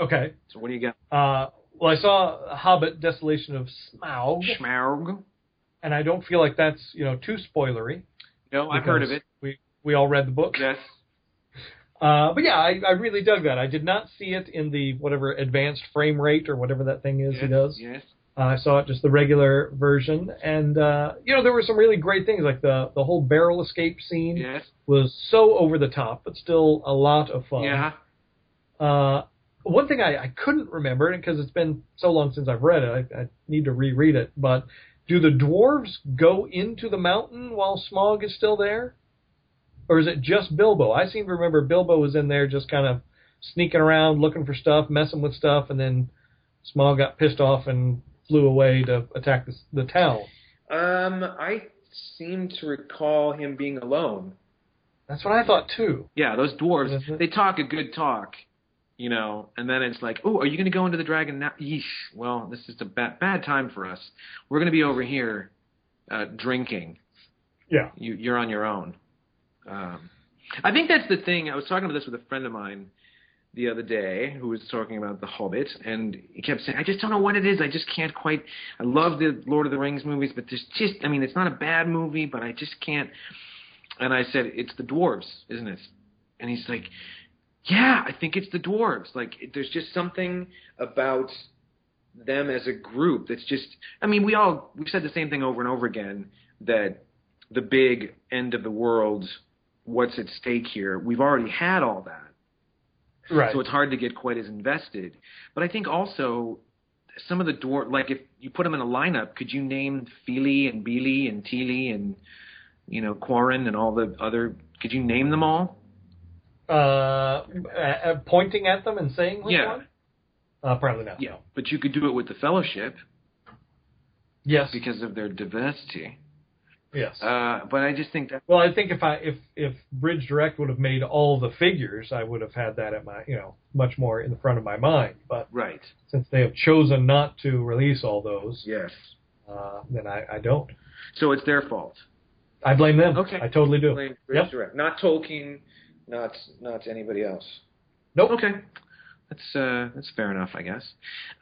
Okay. So what do you got? Uh, well, I saw Hobbit: Desolation of Smaug, Schmaug? and I don't feel like that's you know too spoilery. No, I've heard of it. We we all read the book. Yes. Uh, but yeah, I, I really dug that. I did not see it in the whatever advanced frame rate or whatever that thing is yes. he does. Yes. Uh, I saw it just the regular version, and uh, you know there were some really great things like the the whole barrel escape scene Yes. was so over the top, but still a lot of fun. Yeah. Uh, one thing I, I couldn't remember because it's been so long since I've read it, I, I need to reread it. But do the dwarves go into the mountain while Smaug is still there, or is it just Bilbo? I seem to remember Bilbo was in there just kind of sneaking around, looking for stuff, messing with stuff, and then Smaug got pissed off and flew away to attack the, the town. Um, I seem to recall him being alone. That's what I thought too. Yeah, those dwarves, Mhm. they talk a good talk, you know, and then it's like, oh, are you going to go into the dragon now? Yeesh. Well, this is a bad, bad time for us. We're going to be over here uh, drinking. Yeah. You, you're on your own. Um, I think that's the thing. I was talking about this with a friend of mine. The other day who was talking about The Hobbit, and he kept saying, "I just don't know what it is. I just can't quite. I love the Lord of the Rings movies, but there's just, I mean, it's not a bad movie, but I just can't." And I said, "It's the dwarves, isn't it?" And he's like, "Yeah, I think it's the dwarves. Like, there's just something about." them as a group that's just I mean we all we've said the same thing over and over again that the big end of the world what's at stake here we've already had all that Right. so it's hard to get quite as invested but I think also some of the dwarf like if you put them in a lineup could you name Feely and Beely and Teely and you know Quarren and all the other could you name them all uh, uh, pointing at them and saying which Yeah. one? Uh, probably not. yeah but you could do it with the fellowship Yes. because of their diversity yes. uh, but I just think that well, I think if I if if Bridge Direct would have made all the figures, I would have had that at my you know much more in the front of my mind. But right since they have chosen not to release all those, yes uh, then I, I don't. So it's their fault. I blame them. Okay. I totally do. Blame Bridge Yep. Direct, not Tolkien, not not anybody else. Nope. Okay, that's uh, that's fair enough, I guess.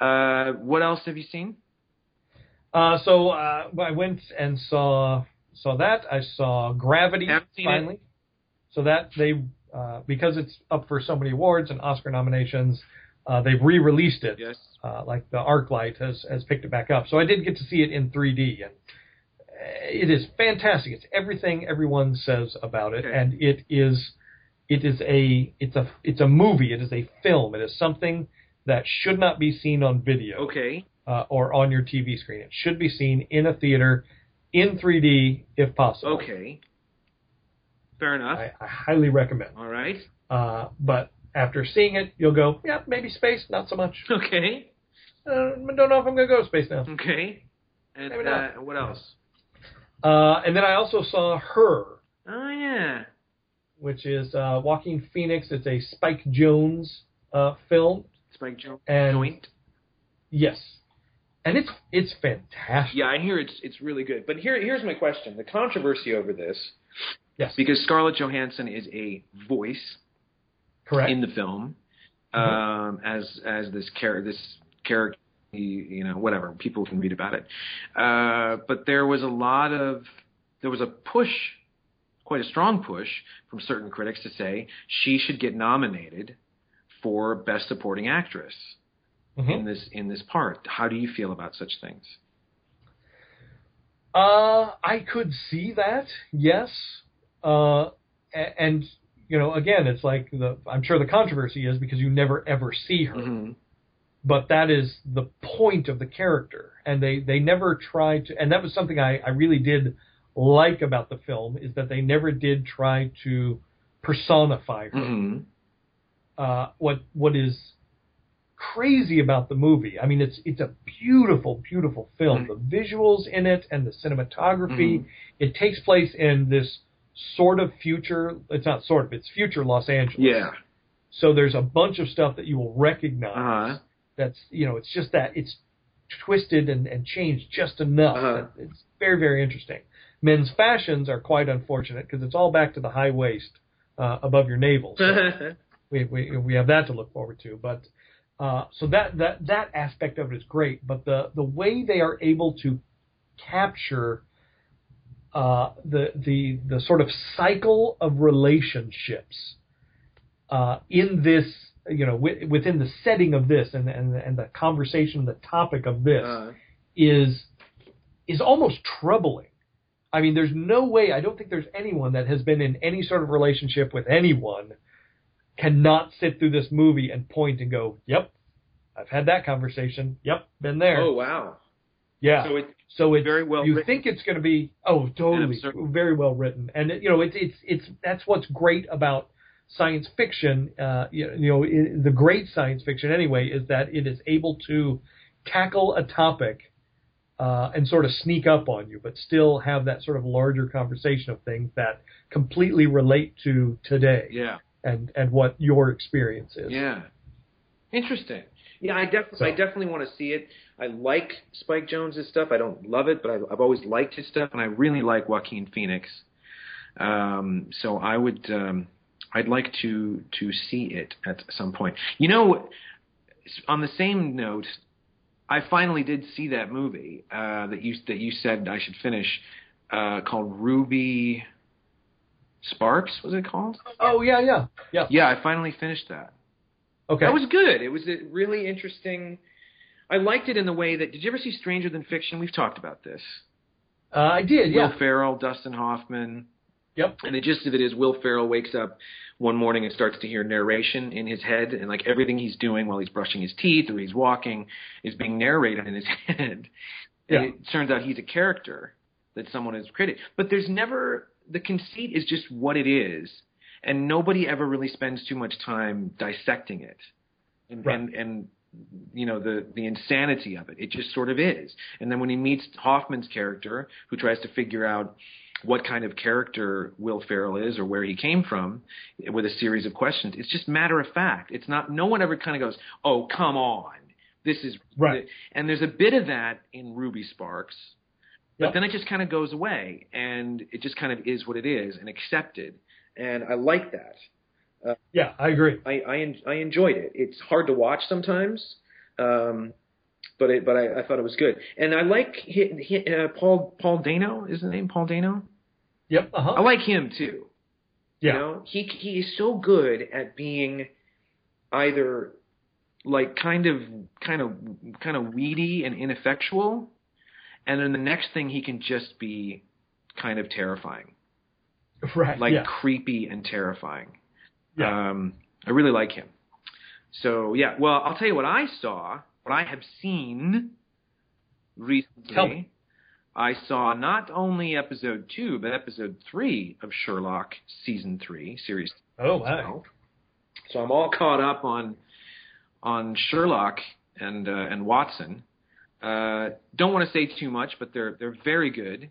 Uh, what else have you seen? Uh, so uh, I went and saw saw that. I saw Gravity Haven't it. finally. So that they uh, because it's up for so many awards and Oscar nominations, uh, they've re-released it. Yes. Uh, like the ArcLight has has picked it back up. So I did get to see it in 3D, and uh, it is fantastic. It's everything everyone says about it, Okay. and it is it is a it's a it's a movie. It is a film. It is something that should not be seen on video Okay. uh, or on your TV screen. It should be seen in a theater in 3D if possible. Okay. Fair enough. I, I highly recommend. All right. Uh, but after seeing it, you'll go, yeah, maybe space, not so much. Okay. Uh, don't know if I'm going to go to space now. Okay. And Maybe not. uh, what else? Uh, and then I also saw Her, Oh yeah. which is uh, Joaquin Phoenix. It's a Spike Jonze uh, film. Spike Jonze. And- Joint. Yes, and it's it's fantastic. Yeah, I hear it's it's really good. But here here's my question: the controversy over this, Yes, because Scarlett Johansson is a voice correct. in the film um, as as this character this character you know whatever people can read about it uh, but there was a lot of there was a push quite a strong push from certain critics to say she should get nominated for best supporting actress Mhm. in this in this part how do you feel about such things Uh, I could see that, yes. Uh, and you know, again, it's like the I'm sure the controversy is because you never ever see her, mm-hmm. but that is the point of the character, and they they never try to, and that was something I I really did like about the film is that they never did try to personify her. Mm-hmm. uh, what what is crazy about the movie. I mean, it's it's a beautiful, beautiful film. Mm-hmm. The visuals in it and the cinematography. It takes place in this sort of future. It's not sort of. It's future Los Angeles. yeah So there's a bunch of stuff that you will recognize. Uh-huh. That's you know, it's just that it's twisted and, and changed just enough. Uh-huh. It's very very interesting. Men's fashions are quite unfortunate because it's all back to the high waist uh, above your navel. So *laughs* we, we we have that to look forward to. But uh, so that that that aspect of it is great. But the the way they are able to capture uh, the the the sort of cycle of relationships uh, in this you know wi- within the setting of this and and and the conversation the topic of this Uh, is is almost troubling. I mean, there's no way. I don't think there's anyone that has been in any sort of relationship with anyone cannot sit through this movie and point and go, "Yep, I've had that conversation. Yep, been there. oh wow yeah." so it So it's Very well You written. think it's going to be oh totally very well written, and you know it's it's it's that's what's great about science fiction. Uh, you, you know i the great science fiction anyway is that it is able to tackle a topic uh, and sort of sneak up on you, but still have that sort of larger conversation of things that completely relate to today yeah and and what your experience is. Yeah. Interesting. Yeah, I definitely, So- I definitely want to see it. I like Spike Jonze's stuff. I don't love it, but I, I've always liked his stuff, and I really like Joaquin Phoenix. Um, so I would, um, I'd like to to see it at some point. You know, on the same note, I finally did see that movie uh, that you that you said I should finish, uh, called Ruby Sparks. Was it called? Oh yeah, yeah, yeah. Yeah, I finally finished that. Okay. That was good. It was a really interesting. I liked it in the way that. Did you ever see Stranger Than Fiction? We've talked about this. uh, I did. Yeah. Will Ferrell, Dustin Hoffman. Yep. And the gist of it is Will Ferrell wakes up one morning and starts to hear narration in his head, and like everything he's doing while he's brushing his teeth or he's walking is being narrated in his *laughs* head. Yeah. And it turns out he's a character that someone has created. But there's never the conceit is just what it is, and nobody ever really spends too much time dissecting it. And Right. and, and you know the the insanity of it. It just sort of is. And then when he meets Hoffman's character, who tries to figure out what kind of character Will Ferrell is or where he came from, with a series of questions, it's just matter of fact. It's not. No one ever kind of goes, "Oh, come on, this is Right. And there's a bit of that in Ruby Sparks. But Yep. then it just kind of goes away, and it just kind of is what it is, and accepted. And I like that. Uh, Yeah, I agree. I I, en- I enjoyed it. It's hard to watch sometimes, um, but it, but I, I thought it was good. And I like hi hi uh, Paul Paul Dano. Is the name Paul Dano? Yep. Uh huh. I like him too. yeah. You know, he he is so good at being either like kind of kind of kind of weedy and ineffectual, and then the next thing he can just be kind of terrifying, *laughs* Right. like yeah. creepy and terrifying. Yeah. Um, I really like him. So yeah, well, I'll tell you what I saw, what I have seen recently. I saw not only episode two, but episode three of Sherlock season three, series. oh wow. So I'm all caught up on on Sherlock and uh, and Watson. Uh, don't want to say too much, but they're they're very good.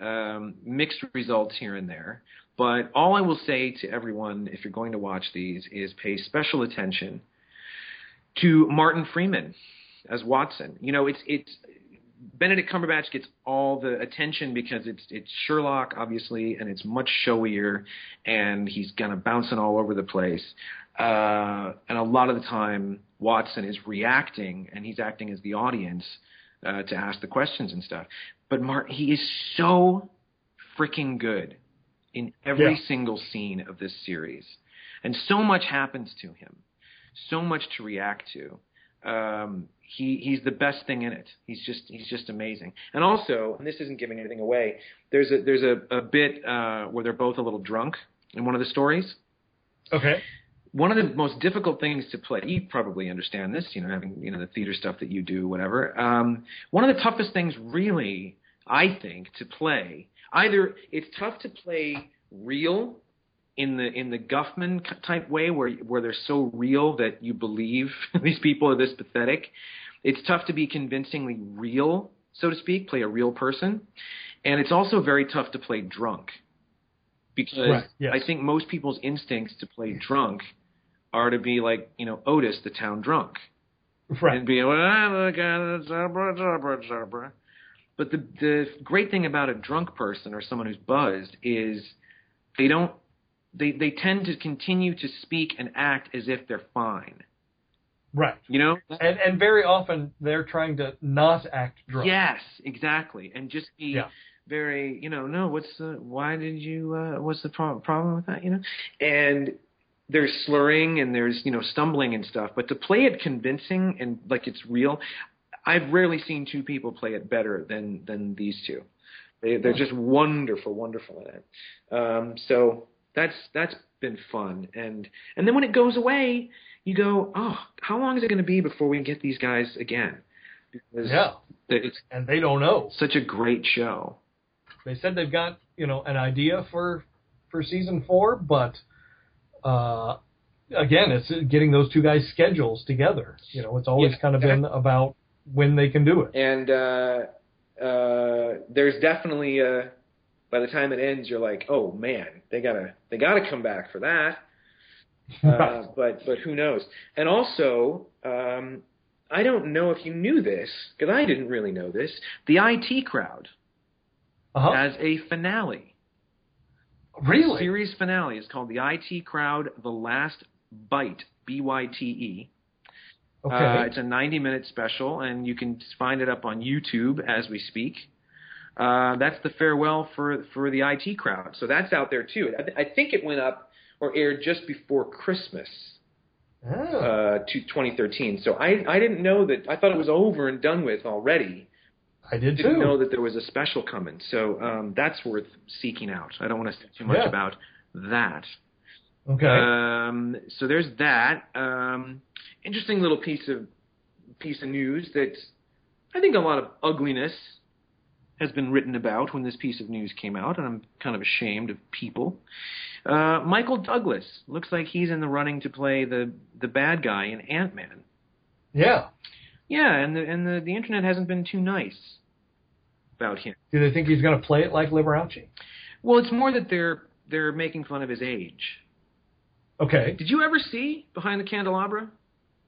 Um, mixed results here and there. But all I will say to everyone, if you're going to watch these, is pay special attention to Martin Freeman as Watson. You know, it's it's Benedict Cumberbatch gets all the attention because it's it's Sherlock, obviously, and it's much showier, and he's kind of bouncing all over the place. Uh, and a lot of the time, Watson is reacting, and he's acting as the audience uh, to ask the questions and stuff. But Martin, he is so freaking good in every Yeah. single scene of this series, and so much happens to him, so much to react to um, he he's the best thing in it. He's just he's just amazing. And also, and this isn't giving anything away. There's a there's a, a bit uh, where they're both a little drunk in one of the stories. Okay. One of the most difficult things to play, you probably understand this, you know, having you know the theater stuff that you do, whatever. Um, one of the toughest things, really, I think, to play. Either it's tough to play real in the in the Guffman type way, where where they're so real that you believe *laughs* these people are this pathetic. It's tough to be convincingly real, so to speak, play a real person, and it's also very tough to play drunk because Right, yes. I think most people's instincts to play drunk are to be like you know Otis, the town drunk, Right. and be well, I'm a guy that's zebra, zebra, zebra. But the the great thing about a drunk person or someone who's buzzed is they don't they they tend to continue to speak and act as if they're fine. Right. You know? And and very often they're trying to not act drunk. Yes, exactly, and just be Yeah. very, you know, no, what's the, why did you, uh, what's the pro- problem with that, you know? And there's slurring and there's, you know, stumbling and stuff, but to play it convincing and like it's real, I've rarely seen two people play it better than than these two. They, they're just wonderful, wonderful in it. Um, so that's that's been fun, and and then when it goes away, you go, oh, how long is it going to be before we get these guys again? Because Yeah. it's And they don't know. such a great show. They said they've got you know an idea for for season four, but uh, again, it's getting those two guys' schedules together. You know, it's always Yeah. kind of been about when they can do it. And uh, uh, there's definitely uh, by the time it ends, you're like, oh man, they gotta they gotta come back for that. *laughs* Uh, but but who knows? And also, um, I don't know if you knew this because I didn't really know this. The IT crowd Uh-huh. has a finale. Really? series finale is called the IT Crowd: The Last Byte. B Y T E. Okay. Uh, it's a 90 minute special, and you can find it up on YouTube as we speak. Uh, that's the farewell for for the IT crowd. So that's out there too. I, th- I think it went up or aired just before Christmas, Oh. uh, to 2013. So I I didn't know that. I thought it was over and done with already. I did Didn't too. know that there was a special coming. So um, that's worth seeking out. I don't want to say too much Yeah. about that. okay. Um, so there's that. Um, interesting little piece of piece of news that I think a lot of ugliness has been written about when this piece of news came out, and I'm kind of ashamed of people. Uh, Michael Douglas looks like he's in the running to play the the bad guy in Ant Man. yeah. Yeah, and the and the, the internet hasn't been too nice about him. Do they think he's going to play it like Liberace? Well, it's more that they're they're making fun of his age. Okay. Did you ever see Behind the Candelabra?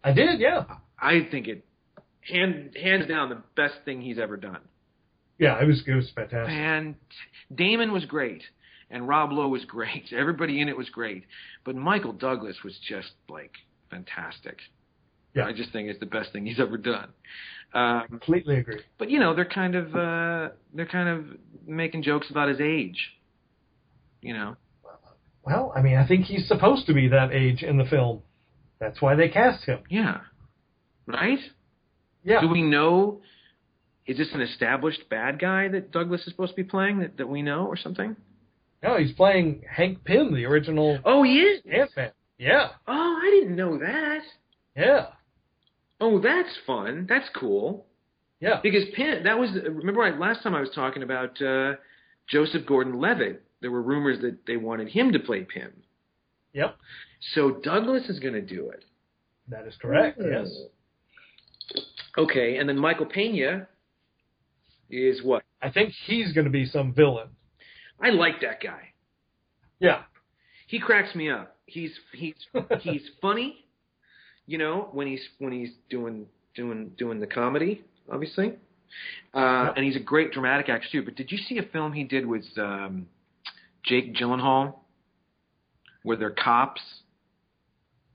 I did. Yeah. I think it hand hands down the best thing he's ever done. Yeah. It was. It was fantastic. And Damon was great, and Rob Lowe was great. *laughs* Everybody in it was great, but Michael Douglas was just like fantastic. Yeah. I just think it's the best thing he's ever done. Um, Completely agree. but you know, they're kind of uh, they're kind of making jokes about his age. You know, Well, I mean, I think he's supposed to be that age in the film. That's why they cast him. yeah, right? Yeah. Do we know? Is this an established bad guy that Douglas is supposed to be playing that, that we know or something? No, he's playing Hank Pym, the original Oh, he is. Ant Man. Yeah. Oh, I didn't know that. Yeah. Oh, that's fun. That's cool. Yeah. Because Penn, that was remember I, last time I was talking about uh, Joseph Gordon-Levitt. There were rumors that they wanted him to play Pym. Yep. So Douglas is going to do it. That is correct. Yes. Okay, and then Michael Pena is what? I think he's going to be some villain. I like that guy. Yeah. He cracks me up. He's he's *laughs* he's funny, you know, when he's when he's doing doing doing the comedy, obviously. Uh, and he's a great dramatic actor too. But did you see a film he did with um, Jake Gyllenhaal, where they're cops?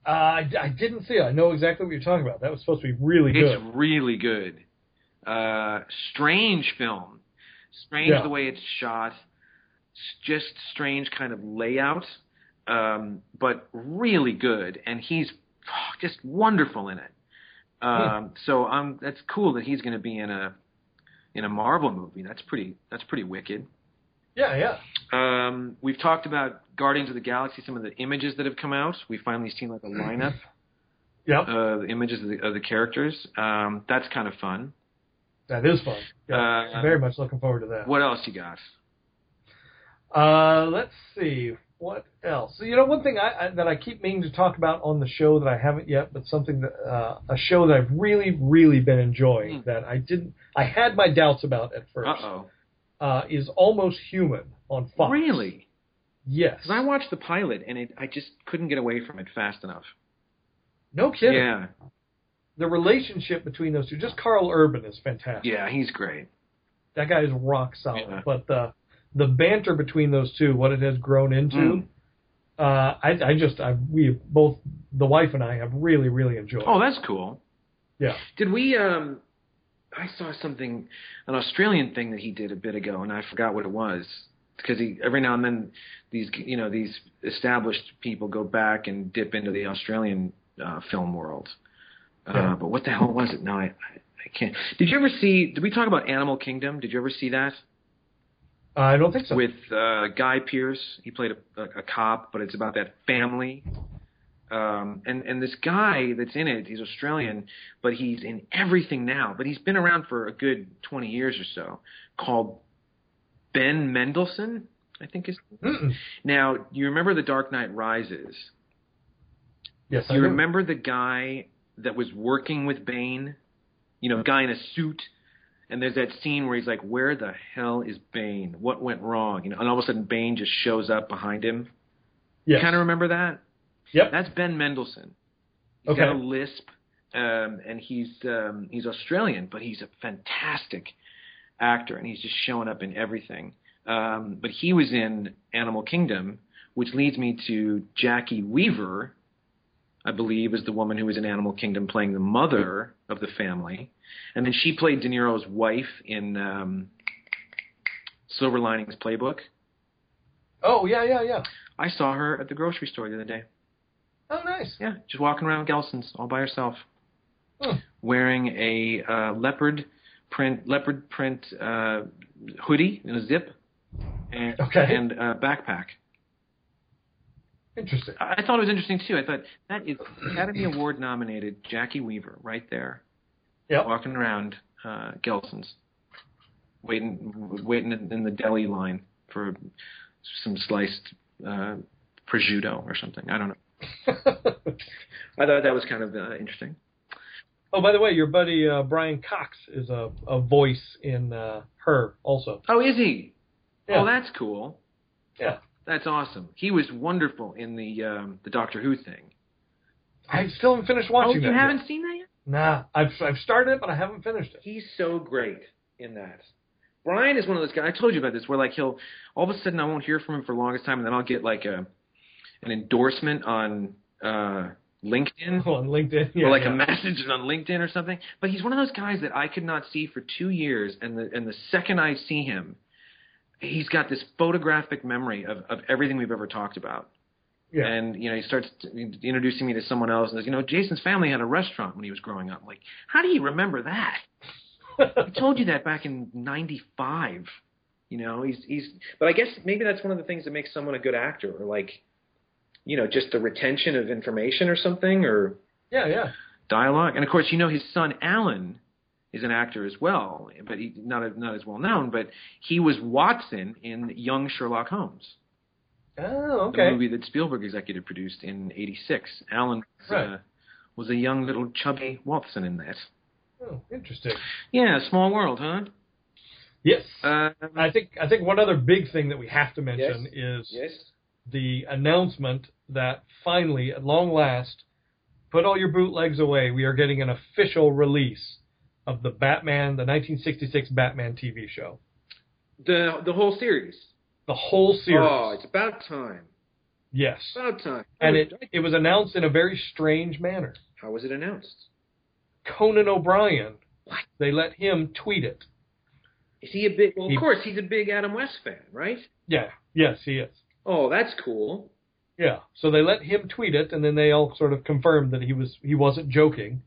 Uh, I, I didn't see it. I know exactly what you're talking about. That was supposed to be really good. It's really good. Uh, strange film. Strange Yeah. the way it's shot. Just strange kind of layout, um, but really good. And he's just wonderful in it. Um, so um, that's cool that he's going to be in a in a Marvel movie. That's pretty. That's pretty wicked. Yeah, yeah. Um, we've talked about Guardians of the Galaxy. Some of the images that have come out. We've finally seen like a *clears throat* lineup. yeah. uh, the images of the, of the characters. Um, that's kind of fun. That is fun. Yeah, uh, very much looking forward to that. What else you got? Uh, let's see. What else? So, you know, one thing I, I, that I keep meaning to talk about on the show that I haven't yet, but something that uh, a show that I've really, really been enjoying Hmm. that I didn't, I had my doubts about at Uh first, oh. uh, is Almost Human on Fox. Really? Yes. Because I watched the pilot and it, I just couldn't get away from it fast enough. no kidding. Yeah, The relationship between those two, just Karl Urban is fantastic. yeah, he's great. That guy is rock solid. Yeah. But the the banter between those two, what it has grown into, Mm. uh, I, I just, I, we both, the wife and I have really, really enjoyed. Oh, that's cool. Yeah. Did we? um I saw something, an Australian thing that he did a bit ago, and I forgot what it was. Because he every now and then these you know these established people go back and dip into the Australian uh, film world. Uh, Yeah. But what the hell was it? No, I, I I can't. Did you ever see? Did we talk about Animal Kingdom? Did you ever see that? I don't think so. with uh, Guy Pearce. He played a, a, a cop, but it's about that family. Um, and and this guy that's in it, he's Australian, but he's in everything now. But he's been around for a good twenty years or so. Called Ben Mendelsohn, I think is. Mm-mm. Now you remember The Dark Knight Rises? Yes, I you do. remember the guy that was working with Bane? You know, guy in a suit. And there's that scene where he's like, "Where the hell is Bane? What went wrong?" You know, and all of a sudden Bane just shows up behind him. Yes. Kind of remember that? Yep. That's Ben Mendelsohn. He's Okay. got a lisp, um, and he's um, he's Australian, but he's a fantastic actor, and he's just showing up in everything. Um, but he was in Animal Kingdom, which leads me to Jacki Weaver, I believe, is the woman who was in Animal Kingdom playing the mother of the family. And then she played De Niro's wife in um, Silver Linings Playbook. Oh yeah, yeah, yeah. I saw her at the grocery store the other day. Oh nice. Yeah, just walking around Gelson's all by herself, Hmm. wearing a uh, leopard print leopard print uh, hoodie and a zip, and Okay. and a backpack. Interesting. I thought it was interesting too. I thought that is Academy Award nominated Jacki Weaver right there, Yep. walking around uh, Gelson's, waiting waiting in in the deli line for some sliced uh, prosciutto or something. I don't know. *laughs* I thought that was kind of uh, interesting. oh, by the way, your buddy uh, Brian Cox is a, a voice in uh, her also. Oh, is he? Yeah. Oh, that's cool. Yeah. That's awesome. He was wonderful in the um, the Doctor Who thing. I still haven't finished watching. Oh, you haven't Yet. seen that yet? Nah, I've I've started it, but I haven't finished it. He's so great in that. Brian is one of those guys. I told you about this, where like he'll all of a sudden I won't hear from him for the longest time, and then I'll get like a an endorsement on uh, LinkedIn *laughs* on LinkedIn, yeah, or like yeah. a message on LinkedIn or something. But he's one of those guys that I could not see for two years, and the and the second I see him, he's got this photographic memory of of everything we've ever talked about. yeah. And you know, he starts introducing me to someone else, and says, you know, Jason's family had a restaurant when he was growing up. I'm like, how do you remember that? *laughs* I told you that back in '95. You know, he's he's. But I guess maybe that's one of the things that makes someone a good actor, or like, you know, just the retention of information or something, or yeah, yeah. dialogue. And of course, you know, his son Alan is an actor as well, but he not not as well known. But he was Watson in Young Sherlock Holmes Oh, okay. the movie that Spielberg executive produced in '86. Alan was, Right. uh, was a young little chubby Watson in that. Oh, interesting. Yeah, small world, huh? Yes. Uh, I think I think one other big thing that we have to mention is yes. the announcement that finally, at long last, put all your bootlegs away. We are getting an official release of the Batman, the 1966 Batman TV show, The the whole series. the whole series. Oh, it's about time. yes, About time. and it it was announced in a very strange manner. How was it announced? Conan O'Brien, What? they let him tweet it. Is he a big? Well, of He- course, he's a big Adam West fan, right? Yeah, yes, he is. Oh, that's cool. Yeah. So they let him tweet it, and then they all sort of confirmed that he was he wasn't joking.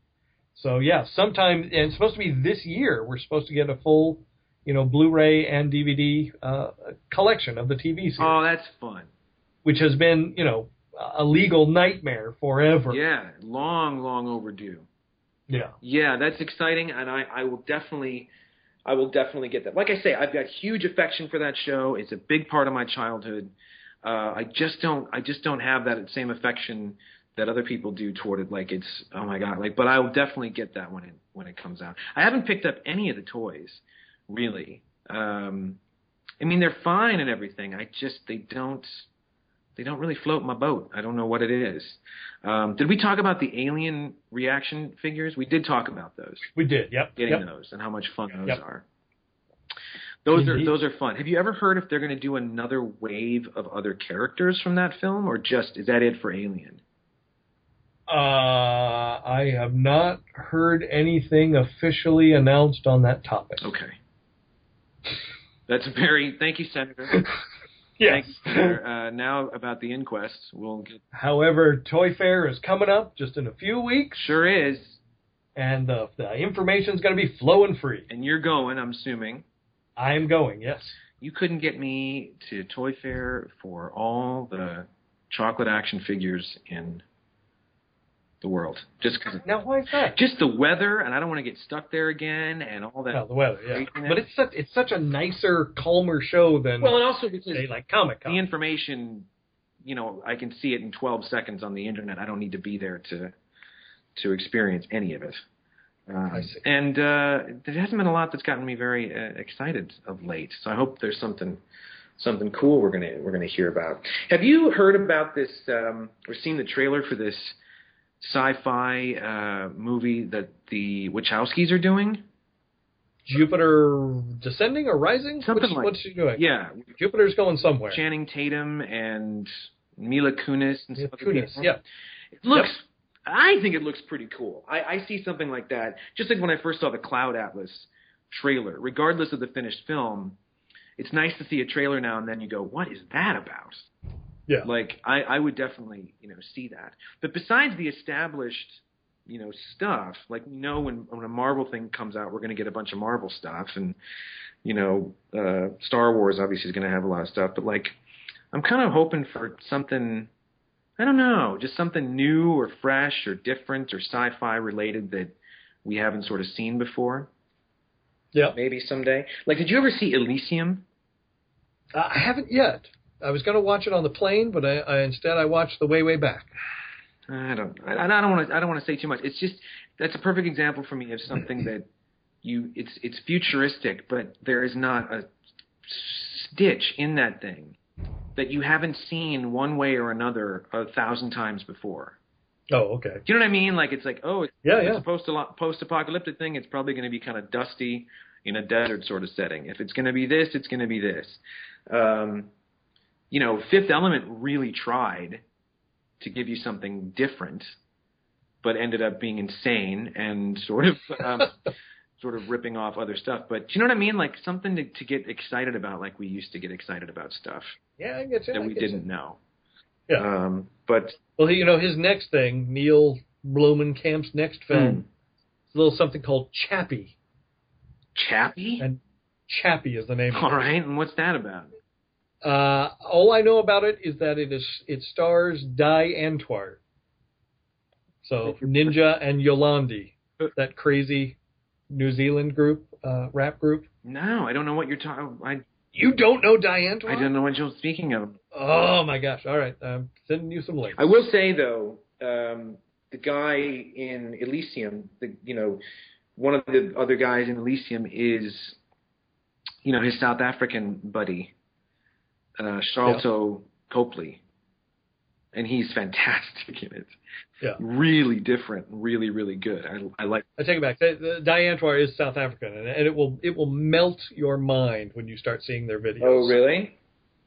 So yeah, sometime and it's supposed to be this year. We're supposed to get a full, you know, Blu-ray and DVD uh, collection of the TV series, Oh, that's fun. which has been you know a legal nightmare forever. Yeah, long, long overdue. Yeah. Yeah, that's exciting, and I, I will definitely, I will definitely get that. Like I say, I've got huge affection for that show. It's a big part of my childhood. Uh, I just don't, I just don't have that same affection that other people do toward it. Like it's, oh my god, like. But I will definitely get that when it when it comes out. I haven't picked up any of the toys, really. Um, I mean, they're fine and everything. I just they don't. They don't really float my boat. I don't know what it is. Um, did we talk about the alien reaction figures? We did talk about those, We did. Yep. getting yep. those, and how much fun those Yep. are. Those are those are fun. Have you ever heard if they're going to do another wave of other characters from that film, or just is that it for Alien? Uh, I have not heard anything officially announced on that topic. Okay, that's very. Thank you, Senator. *laughs* Yes. You, Senator. Uh, now about the inquest, we'll get. However, Toy Fair is coming up just in a few weeks, Sure is, and the, the information's going to be flowing free. and you're going. I'm assuming. I am going. Yes. you couldn't get me to Toy Fair for all the chocolate action figures in the world. Just because, Now, why is that? just the weather, and I don't want to get stuck there again, and all that. Well, the weather, yeah. craziness. But it's such it's such a nicer, calmer show than well, and also because say like Comic Con, the information, you know, I can see it in 12 seconds on the internet. I don't need to be there to to experience any of it. Um, I see. And uh, there hasn't been a lot that's gotten me very uh, excited of late. So I hope there's something something cool we're gonna we're gonna hear about. Have you heard about this um, or seen the trailer for this sci-fi uh, movie that the Wachowskis are doing? Jupiter descending or rising? Something what's, like- what's she doing? Yeah, Jupiter's going somewhere. Channing Tatum and Mila Kunis and other Kunis, yeah. It looks. I think it looks pretty cool. I, I see something like that. Just like when I first saw the Cloud Atlas trailer. Regardless of the finished film, it's nice to see a trailer now and then. You go, what is that about? Yeah. Like I, I would definitely you know see that. But besides the established you know stuff, like we know when when a Marvel thing comes out, we're going to get a bunch of Marvel stuff, and you know uh, Star Wars obviously is going to have a lot of stuff. But like I'm kind of hoping for something. I don't know, just something new or fresh or different or sci-fi related that we haven't sort of seen before. Yeah. Maybe someday. Like, did you ever see Elysium? Uh, I haven't yet. I was going to watch it on the plane, but I, I instead I watched the way way back. I don't. I, I don't want to. I don't want to say too much. It's just that's a perfect example for me of something that you. It's it's futuristic, but there is not a stitch in that thing that you haven't seen one way or another a thousand times before. Oh, okay. Do you know what I mean? Like it's like, oh, it's, Yeah, it's yeah. a post post apocalyptic thing. It's probably going to be kind of dusty in a desert sort of setting. If it's going to be this, it's going to be this. Um, you know, Fifth Element really tried to give you something different, but ended up being insane and sort of um, *laughs* sort of ripping off other stuff. But you know what I mean? Like something to, to get excited about, like we used to get excited about stuff Yeah, I get you. that I we didn't know. Yeah. Um, but Well, you know, his next thing, Neill Blomkamp's next film, Mm. is a little something called Chappie. Chappie. And Chappie is the name of All right, and what's that about? Uh, all I know about it is that it is it stars Die Antwoord. So Ninja and Yolandi, that crazy New Zealand group, uh, rap group. No, I don't know what you're talking. I You don't know Die Antwoord? I don't know what you're speaking of. Oh my gosh! All right, I'm sending you some links. I will say though, um, the guy in Elysium, the you know, one of the other guys in Elysium is, you know, his South African buddy, uh, Sharlto Copley, and he's *laughs* fantastic in it. Yeah. Really different, really really good. I I like. I take it back. The, the Die Antwoord is South African, and, and it will it will melt your mind when you start seeing their videos. Oh really?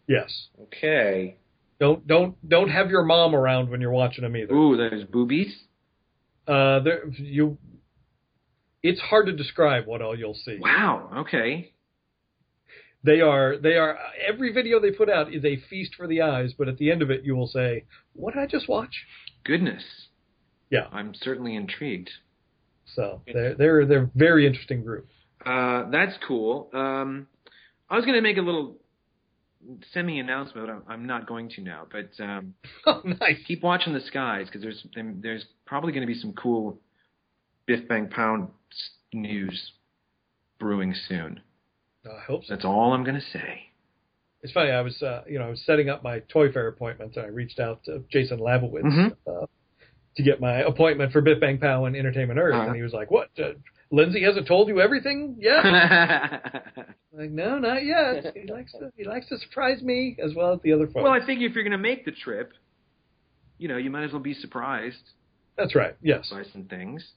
Yes. Okay. Don't don't don't have your mom around when you're watching them either. Ooh, there's boobies. Uh, there you. It's hard to describe what all you'll see. Wow. Okay. They are they are every video they put out is a feast for the eyes, but at the end of it you will say, "What did I just watch?" Goodness. Yeah. I'm certainly intrigued. So they're they're they're a very interesting group. Uh, that's cool. Um, I was going to make a little semi announcement, but I'm, I'm not going to now. But um, *laughs* Oh, nice. keep watching the skies because there's there's probably going to be some cool Biff Bang Pow news brewing soon. I hope so. That's all I'm going to say. It's funny. I was, uh, you know, I was setting up my Toy Fair appointment, and I reached out to Jason Labowitz Mhm. uh, to get my appointment for Biff Bang Pow and Entertainment Earth, Uh-huh. and he was like, "What? Uh, Lindsay hasn't told you everything yet?" *laughs* like, no, not yet. He likes to he likes to surprise me as well as the other folks. well, I think if you're going to make the trip, you know, you might as well be surprised That's right. Yes. by some things.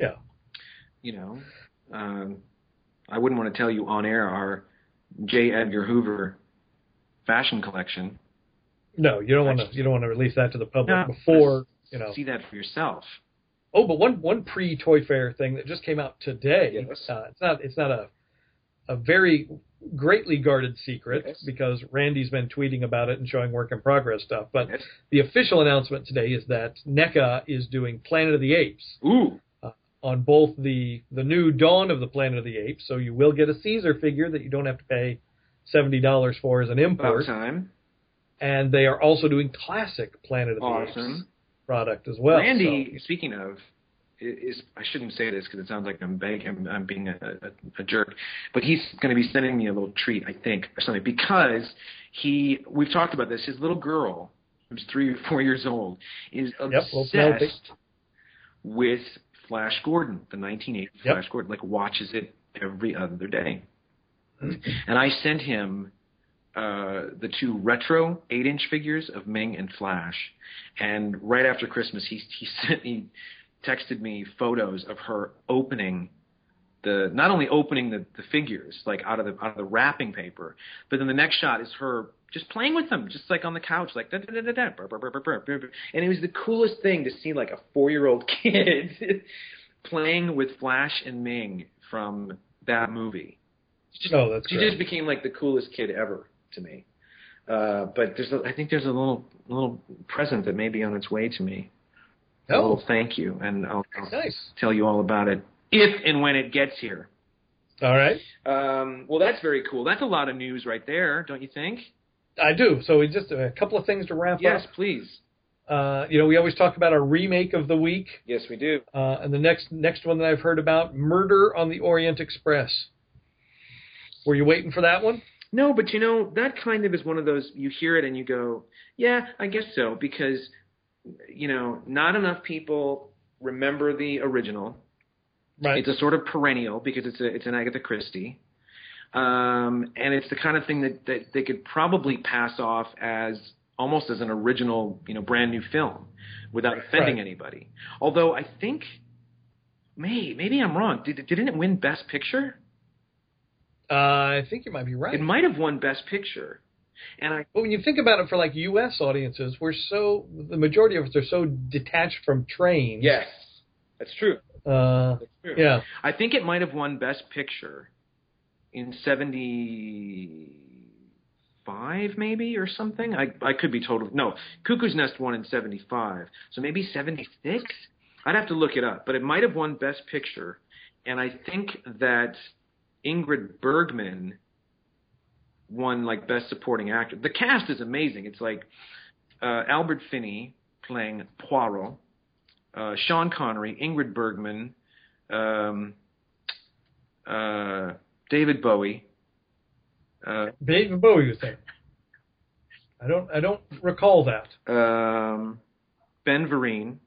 Yeah. You know, um, I wouldn't want to tell you on air our J. Edgar Hoover fashion collection. No, you don't want to you don't want to release that to the public No. before you know. See that for yourself. Oh, but one one pre Toy Fair thing that just came out today. Yes. Uh, it's not it's not a a very greatly guarded secret Yes. because Randy's been tweeting about it and showing work in progress stuff. But Yes. the official announcement today is that NECA is doing Planet of the Apes Ooh. On both the the new Dawn of the Planet of the Apes, so you will get a Caesar figure that you don't have to pay seventy dollars for as an import. About time. and they are also doing classic Planet of the Apes product as well. Randy, speaking of, is I shouldn't say this because it sounds like I'm I'm, I'm being a, a, a jerk, but he's going to be sending me a little treat, I think, or something, because he, we've talked about this. His little girl, who's three or four years old, is Yep, obsessed with Flash Gordon, the 1980 Yep. Flash Gordon, like watches it every other day. And I sent him uh, the two retro eight inch figures of Ming and Flash. And right after Christmas, he he *laughs* sent he texted me photos of her opening the not only opening the, the figures like out of the out of the wrapping paper, but then the next shot is her just playing with them, just like on the couch, like da da da da da, and it was the coolest thing to see like a four year old *laughs* kid playing with Flash and Ming from that movie. Just, Oh, that's she great. just became like the coolest kid ever to me. Uh, but there's, a, I think there's a little little present that may be on its way to me. Oh, A Oh, little thank you, and I'll, I'll nice. tell you all about it if and when it gets here. All right. Um, well, that's very cool. That's a lot of news right there, don't you think? I do. So we just a couple of things to wrap Yes, up. please. Uh, you know, we always talk about our remake of the week, Yes, we do. uh, and the next next one that I've heard about, Murder on the Orient Express. Were you waiting for that one? No, but you know that kind of is one of those you hear it and you go, yeah, I guess so because you know not enough people remember the original. Right. It's a sort of perennial because it's a it's an Agatha Christie, um, and it's the kind of thing that, that they could probably pass off as almost as an original, you know, brand new film without offending Right. anybody. Although I think, may maybe I'm wrong. Did didn't it win Best Picture? uh, I think you might be right. It might have won Best Picture, and I But when you think about it for like U.S. audiences, we're so the majority of us are so detached from trains. yes, that's true. Uh, That's true. yeah. I think it might have won Best Picture in '75, maybe or something. I I could be total. No, Cuckoo's Nest won in '75, so maybe '76. I'd have to look it up, but it might have won Best Picture, and I think that Ingrid Bergman won like Best Supporting Actor. The cast is amazing. It's like uh, Albert Finney playing Poirot, uh, Sean Connery, Ingrid Bergman, um, uh, David Bowie. Uh, David Bowie was there. I don't. I don't recall that. um, Ben Vereen. *laughs*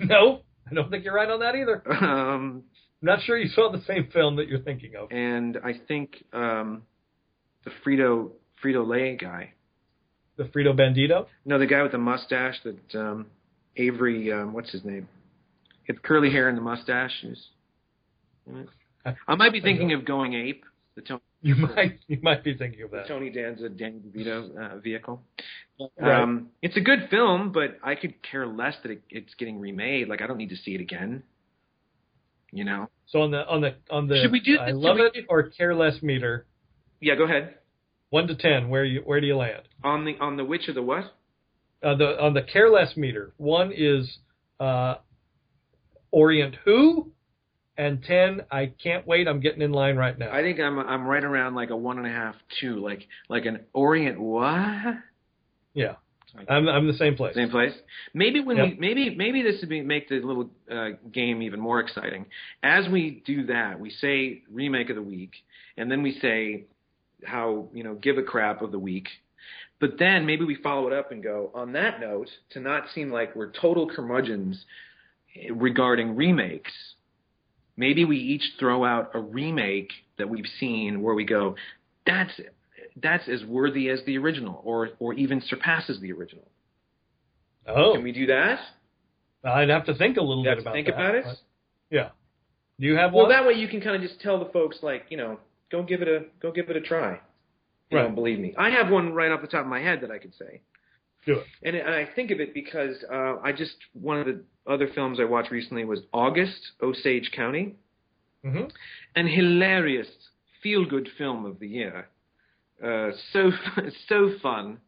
No, I don't think you're right on that either. Um, I'm not sure you saw the same film that you're thinking of. and I think um, the Frito Frito Lay guy. The Frito Bandito. No, the guy with the mustache that um, Avery. Um, what's his name? He had curly hair and the mustache. He was- I might be thinking of Going Ape, the Tony, *laughs* You might. You might be thinking of that. Tony Danza, Danny DeVito uh, vehicle. Right. Um, it's a good film, but I could care less that it, it's getting remade. Like I don't need to see it again. You know? So on the on the on the Should we do I love Should we it or care less meter, Yeah, go ahead. one to ten, where you where do you land? On the on the which of the what? Uh, the on the care less meter, one is uh, Orient Who, and ten. I can't wait. I'm getting in line right now. I think I'm I'm right around like a one and a half, two, like like an Orient what? yeah, I'm I'm the same place. Same place. Maybe when Yep. we maybe maybe this would be, make the little uh, game even more exciting. As we do that, we say remake of the week, and then we say how you know give a crap of the week. But then maybe we follow it up and go on that note to not seem like we're total curmudgeons regarding remakes. Maybe we each throw out a remake that we've seen where we go, that's that's as worthy as the original, or or even surpasses the original. Oh, Can we do that? I'd have to think a little bit have to about think that. about it. yeah. Do you have one? Well, that way you can kind of just tell the folks, like, you know, go give it a go give it a try. You Right. don't believe me. I have one right off the top of my head that I could say, Do it. and, and I think of it because uh, I just one of the other films I watched recently was August Osage County, hmm an hilarious feel good film of the year. Uh, so *laughs* so fun,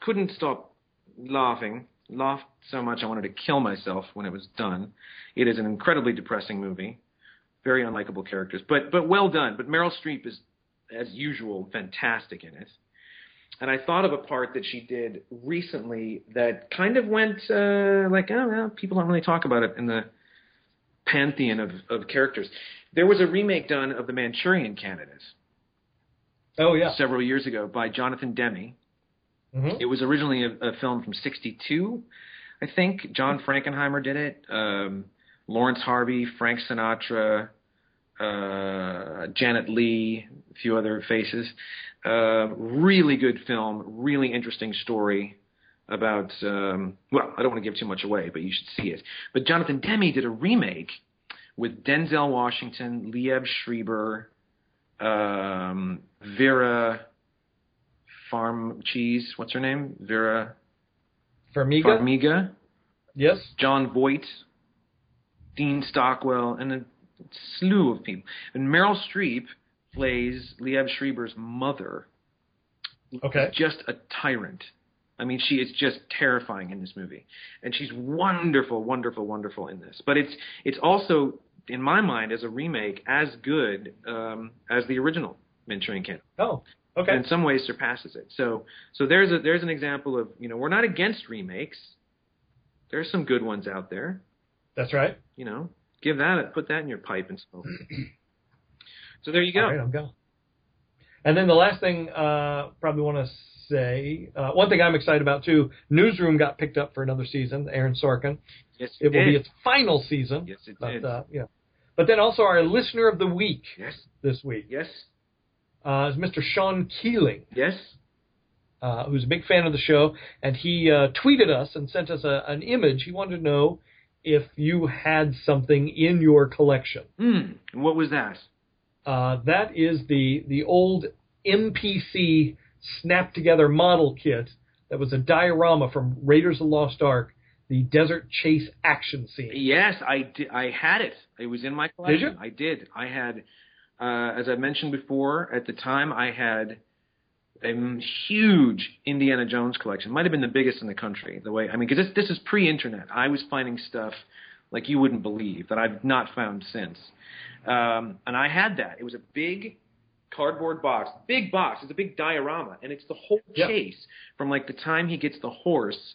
couldn't stop laughing. Laughed so much I wanted to kill myself when it was done. It is an incredibly depressing movie, very unlikable characters, but but well done. But Meryl Streep is, as usual, fantastic in it. And I thought of a part that she did recently that kind of went uh, like, oh well, people don't really talk about it in the pantheon of, of characters. There was a remake done of The Manchurian Candidate Oh yeah. several years ago by Jonathan Demme. hmm It was originally a, a film from '62, I think. John Frankenheimer did it. Um, Laurence Harvey, Frank Sinatra, uh, Janet Leigh, a few other faces. Uh, really good film. Really interesting story about. Um, well, I don't want to give too much away, but you should see it. But Jonathan Demme did a remake with Denzel Washington, Liev Schreiber, um, Vera Farm Cheese. What's her name? Vera Farmiga. Farmiga. Yes. Jon Voight, Dean Stockwell, and a slew of people. And Meryl Streep plays Liev Schreiber's mother. Okay. Just a tyrant. I mean, she is just terrifying in this movie, and she's wonderful, wonderful, wonderful in this. But it's it's also, in my mind, as a remake, as good um, as the original Manchurian Candidate Oh. Okay. in some ways surpasses it. So so there's a there's an example of you know we're not against remakes. There's some good ones out there. That's right. You know, give that a, put that in your pipe and smoke. *clears throat* so there you go. All right, I'm going. And then the last thing, uh, probably want to say, uh, one thing I'm excited about too. Newsroom got picked up for another season. Aaron Sorkin. Yes, It will did. be its final season. Yes, it but, did. Uh, yeah. But then also our listener of the week yes, this week yes, uh, is Mr. Sean Keeling. yes. uh, who's a big fan of the show, and he uh, tweeted us and sent us a, an image. He wanted to know if you had something in your collection. Hmm. What was that? Uh, that is the the old MPC snap together model kit that was a diorama from Raiders of the Lost Ark, the Desert Chase action scene. Yes, I did. I had it. It was in my collection. Did you? I did. I had, uh, as I mentioned before, at the time I had a huge Indiana Jones collection. Might have been the biggest in the country. The way I mean, because this this is pre-internet. I was finding stuff like you wouldn't believe that I've not found since. Um, and I had that. It was a big cardboard box, big box. It's a big diorama, and it's the whole Yep. chase from like the time he gets the horse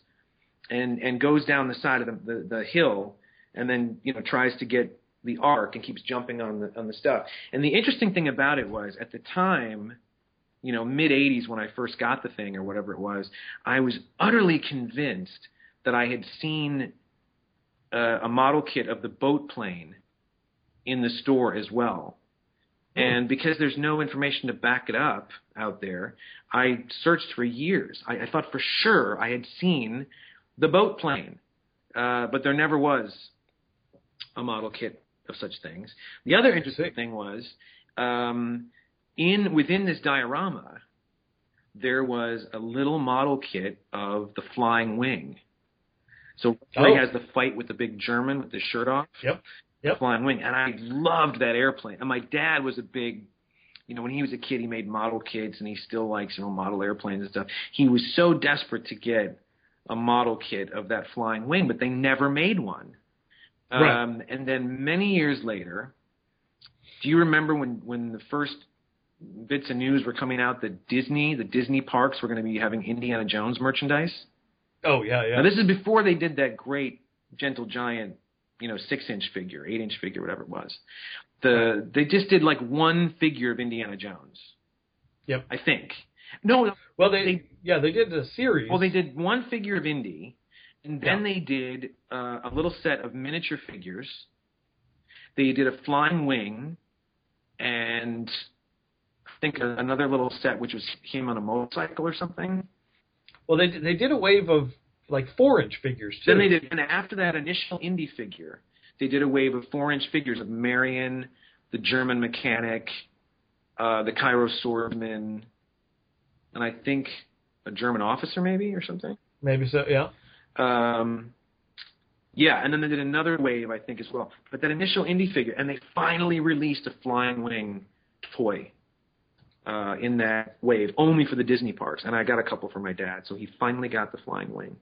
and and goes down the side of the, the the hill, and then you know tries to get the ark and keeps jumping on the on the stuff. And the interesting thing about it was at the time, you know, mid '80s when I first got the thing or whatever it was, I was utterly convinced that I had seen uh, a model kit of the boat plane in the store as well. And because there's no information to back it up out there, I searched for years. I, I thought for sure I had seen the boat plane, uh, but there never was a model kit of such things. The other interesting thing was um, in within this diorama, there was a little model kit of the flying wing. So where Oh. has the fight with the big German with the shirt off Yep. Yep. flying wing, and I loved that airplane. And my dad was a big, you know, when he was a kid, he made model kits, and he still likes, you know, model airplanes and stuff. He was so desperate to get a model kit of that flying wing, but they never made one. Right. Um, and then many years later, do you remember when when the first bits of news were coming out that Disney, the Disney parks, were going to be having Indiana Jones merchandise? Oh yeah, yeah. Now this is before they did that great Gentle Giant, you know, six inch figure, eight inch figure, whatever it was. The they just did like one figure of Indiana Jones. Yep. I think. No, well, they, they- yeah they did a series. well they did one figure of Indy, and then Yeah. they did uh, a little set of miniature figures. They did a flying wing, and I think another little set which was him on a motorcycle or something. Well, they they did a wave of like four inch figures too. Then they did, and after that initial Indy figure, they did a wave of four-inch figures of Marion, the German mechanic, uh, the Cairo swordsman, and I think a German officer maybe or something. maybe so. Yeah. Um, yeah, and then they did another wave, I think, as well. But that initial Indy figure, and they finally released a flying wing toy uh, in that wave, only for the Disney parks. And I got a couple for my dad, so he finally got the flying wing.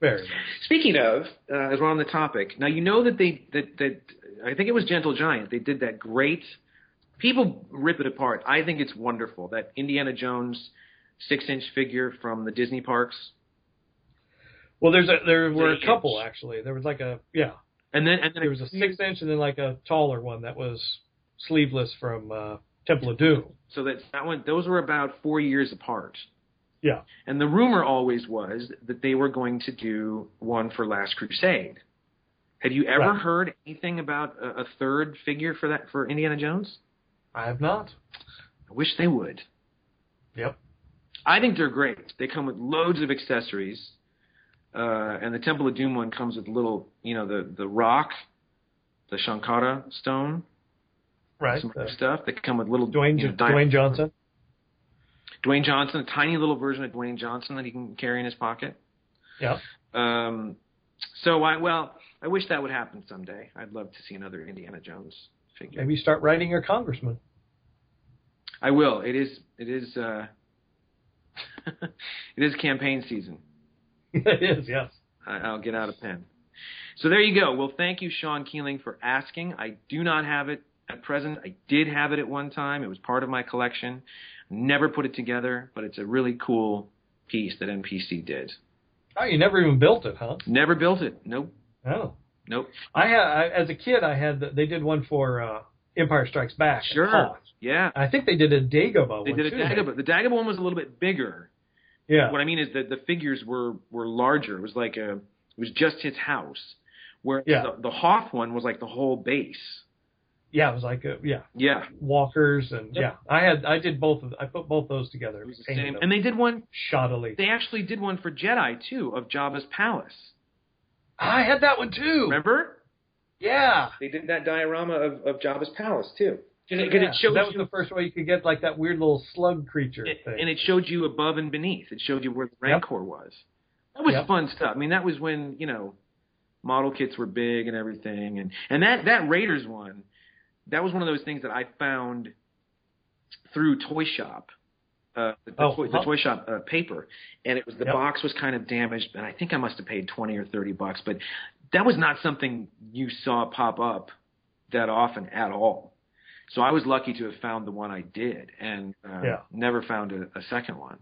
Very nice. Speaking of, uh, as we're on the topic, now you know that they that that I think it was Gentle Giant. They did that great. People rip it apart. I think it's wonderful that Indiana Jones six-inch figure from the Disney parks, Well, there's a there were a couple inch. actually. There was like a yeah. and then and then There was a six inch and then like a taller one that was sleeveless from uh, Temple of Doom. So that that one, those were about four years apart. Yeah. And the rumor always was that they were going to do one for Last Crusade. Have you ever Right. heard anything about a, a third figure for that for Indiana Jones? I have not. I wish they would. Yep. I think they're great. They come with loads of accessories, uh, and the Temple of Doom one comes with little, you know, the the rock the Shankara stone, Right. some Uh, other stuff that come with little Dwayne, you know, Dwayne Johnson. Dwayne Johnson, a tiny little version of Dwayne Johnson that he can carry in his pocket. Yeah. Um, so I well, I wish that would happen someday. I'd love to see another Indiana Jones figure. Maybe start writing your congressman. I will. It is. It is. Uh, *laughs* it is campaign season. *laughs* it is, yes. I, I'll get out a pen. So there you go. Well, thank you, Sean Keeling, for asking. I do not have it at present. I did have it at one time. It was part of my collection. Never put it together, but it's a really cool piece that MPC did. Oh, you never even built it, huh? Never built it. Nope. Oh. Nope. I had I, as a kid. I had the, they did one for uh, Empire Strikes Back. Sure. Yeah. I think they did a Dagobah They one did a too. Dagobah. The Dagobah one was a little bit bigger. Yeah. What I mean is that the figures were were larger. It was like a it was just his house. Whereas Yeah. the, the Hoth one was like the whole base. Yeah, it was like a, yeah Yeah. walkers and Yep. yeah. I had I did both of I put both those together. It was the same. And they did one shoddily. they actually did one for Jedi too of Jabba's palace. I had that one too. Remember? Yeah. They did that diorama of, of Jabba's palace too. Because Yeah, it showed that was you, the first way you could get like that weird little slug creature it- thing. and it showed you above and beneath. It showed you where the Rancor was. That was Yep. fun stuff. I mean, that was when you know model kits were big and everything, and and that that Raiders one, that was one of those things that I found through Toy Shop. Uh, the, Oh, toy, the toy shop uh, paper, and it was the Yep. box was kind of damaged, and I think I must have paid twenty or thirty bucks, but that was not something you saw pop up that often at all. So I was lucky to have found the one I did, and uh, Yeah. never found a, a second one.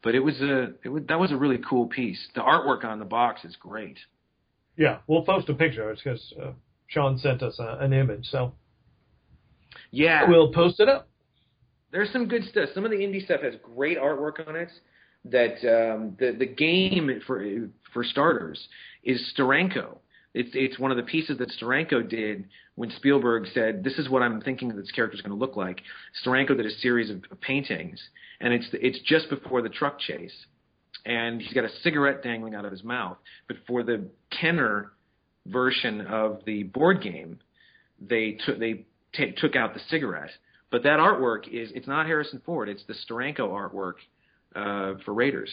But it was a it was, that was a really cool piece. The artwork on the box is great. yeah, we'll post a picture It's because uh, Sean sent us uh, an image, so Yeah, we'll post it up. there's some good stuff. Some of the Indy stuff has great artwork on it. That um, the the game for for starters is Steranko. It's it's one of the pieces that Steranko did when Spielberg said, "This is what I'm thinking this character's going to look like." Steranko did a series of, of paintings, and it's it's just before the truck chase, and he's got a cigarette dangling out of his mouth. But for the Kenner version of the board game, they took they ta took out the cigarette. But that artwork is it's not Harrison Ford. It's the Steranko artwork uh, for Raiders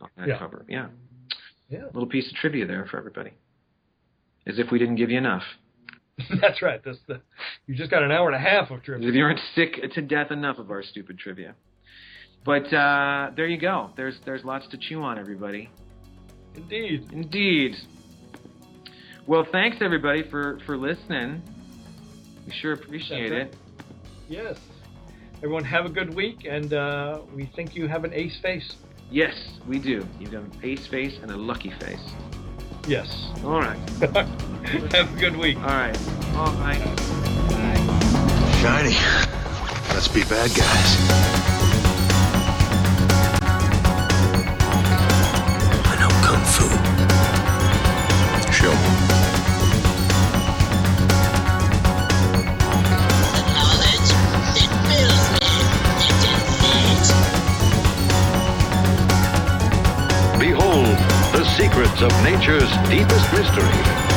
on that Yeah. cover. Yeah, Yeah, little piece of trivia there for everybody. As if we didn't give you enough. *laughs* that's right. This the you just got an hour and a half of trivia. if you aren't sick to death enough of our stupid trivia. But uh, there you go. There's there's lots to chew on, everybody. Indeed. Indeed. Well, thanks everybody for for listening. We sure appreciate That's it. Yes. Everyone have a good week, and uh, we think you have an ace face. Yes, we do. You've got an ace face and a lucky face. Yes. All right. *laughs* have a good week. All right. All right. Shiny. Let's be bad guys. Of nature's deepest mystery.